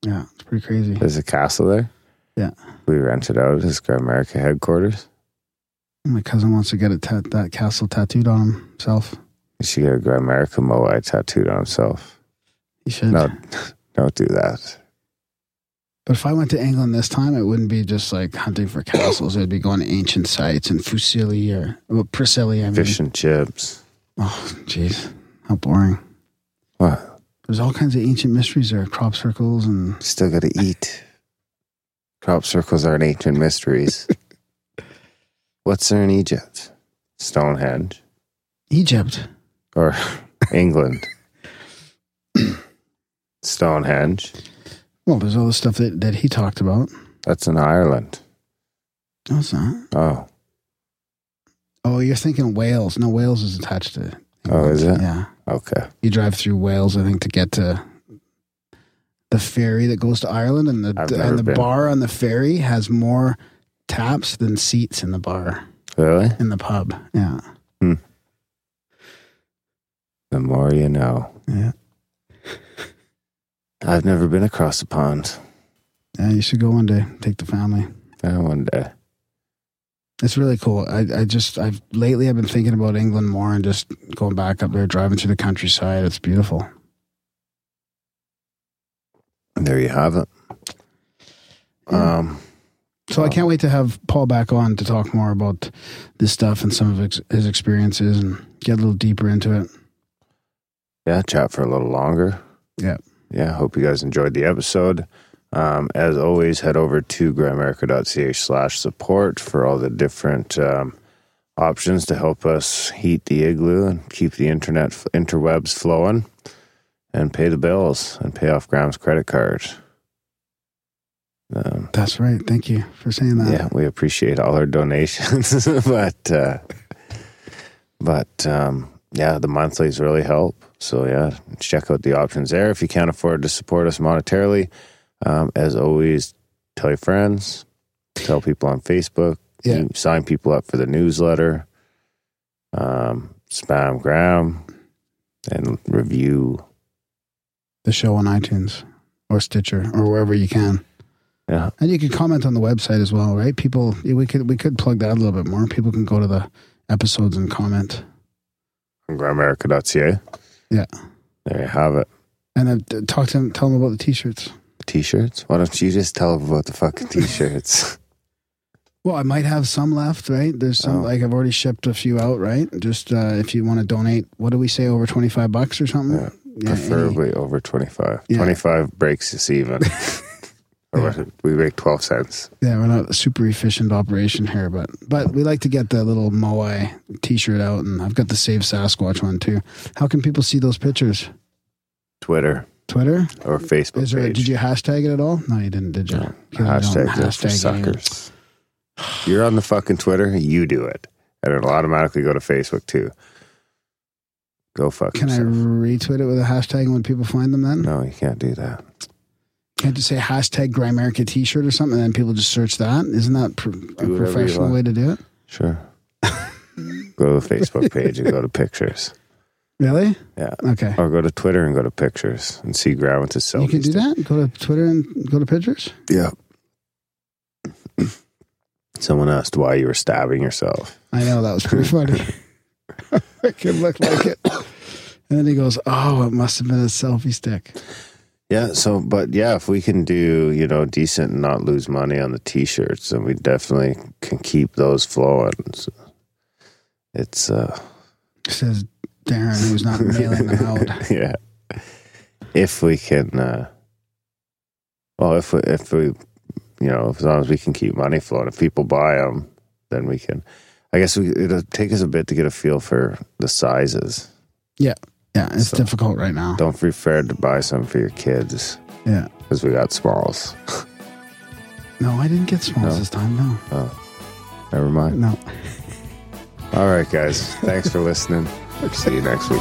Yeah, it's pretty crazy. There's a castle there. Yeah. We rented out his Grimerica headquarters. My cousin wants to get tat- that castle tattooed on himself. Should get a Grimerica Moai tattooed on himself. He should. No, don't do that. But if I went to England this time, it wouldn't be just like hunting for castles. It'd be going to ancient sites and Fusili or well, Preseli. I mean, Fish and chips. oh, jeez, how boring. What? There's all kinds of ancient mysteries there, crop circles and You still got to eat. Crop circles aren't ancient mysteries. What's there in Egypt? Stonehenge Egypt. Or England? Stonehenge. Well, there's all the stuff that, that he talked about. That's in Ireland. Oh, no, it's not. Oh, Oh, you're thinking Wales. No, Wales is attached to. Oh, is it? Yeah. okay. You drive through Wales, I think, to get to the ferry that goes to Ireland, and the and the been. bar on the ferry has more taps than seats in the bar Really? in the pub. Yeah. The more you know. Yeah. I've never been across the pond. Yeah, you should go one day. Take the family. Yeah, one day. It's really cool. I, I just I've lately I've been thinking about England more and just going back up there, driving through the countryside. It's beautiful. There you have it. Um, So I can't wait to have Paul back on to talk more about this stuff and some of his experiences and get a little deeper into it. Yeah, chat for a little longer. Yeah. Yeah, hope you guys enjoyed the episode. Um, as always, head over to grimerica.ca slash support for all the different um, options to help us heat the igloo and keep the internet interwebs flowing and pay the bills and pay off Graham's credit card. Um, That's right. Thank you for saying that. yeah, we appreciate all our donations, but uh, but um, yeah, the monthlies really help. So yeah, check out the options there. If you can't afford to support us monetarily, um, as always, tell your friends, tell people on Facebook, Yeah. sign people up for the newsletter, um, spam Graham, and review. The show on iTunes or Stitcher or wherever you can. Yeah, And you can comment on the website as well, right? People, we could we could plug that a little bit more. People can go to the episodes and comment. grimerica.ca. Yeah. There you have it. And uh, talk to them, tell them about the t-shirts. T-shirts. Why don't you just tell them about the fucking t-shirts? Well, I might have some left, right? There's some Oh. like I've already shipped a few out, right? Just uh, if you want to donate, what do we say over twenty five bucks or something? Yeah, Yeah, any- preferably over 25 Yeah. 25 breaks us even we make 12 cents yeah, we're not a super efficient operation here, but but we like to get the little Moai T-shirt out, and I've got the Save Sasquatch one too. How can people see those pictures? twitter Twitter? or facebook Is there? page Did you hashtag it at all? No, you didn't, did you? No, hashtag hashtag suckers you're on the fucking twitter you do it and it'll automatically go to facebook too go fuck Can I retweet it with a hashtag when people find them? Then no you can't do that can't you say hashtag Grimerica T-shirt or something, and then people just search that? Isn't that pr- a professional way to do it? sure go to the facebook page and go to pictures Really? yeah Okay. or go to twitter and go to pictures and see graham with his selfie You can do that. Go to Twitter and go to pictures. Yeah. Someone asked why you were stabbing yourself. I know that was pretty funny. it could look like it. And then he goes, "Oh, it must have been a selfie stick." Yeah. So, but yeah, if we can do, you know, decent and not lose money on the t-shirts, then we definitely can keep those flowing. So it's, uh, Says Darren, who's not mailing them out. yeah. If we can, uh, well, if we, if we, you know, as long as we can keep money flowing, if people buy them, then we can. I guess we, it'll take us a bit to get a feel for the sizes. Yeah, it's So- difficult right now. Don't be afraid to buy some for your kids Yeah. because we got smalls. No, I didn't get smalls No. this time. No, oh. Never mind. no. All right, guys. Thanks for listening. See you next week.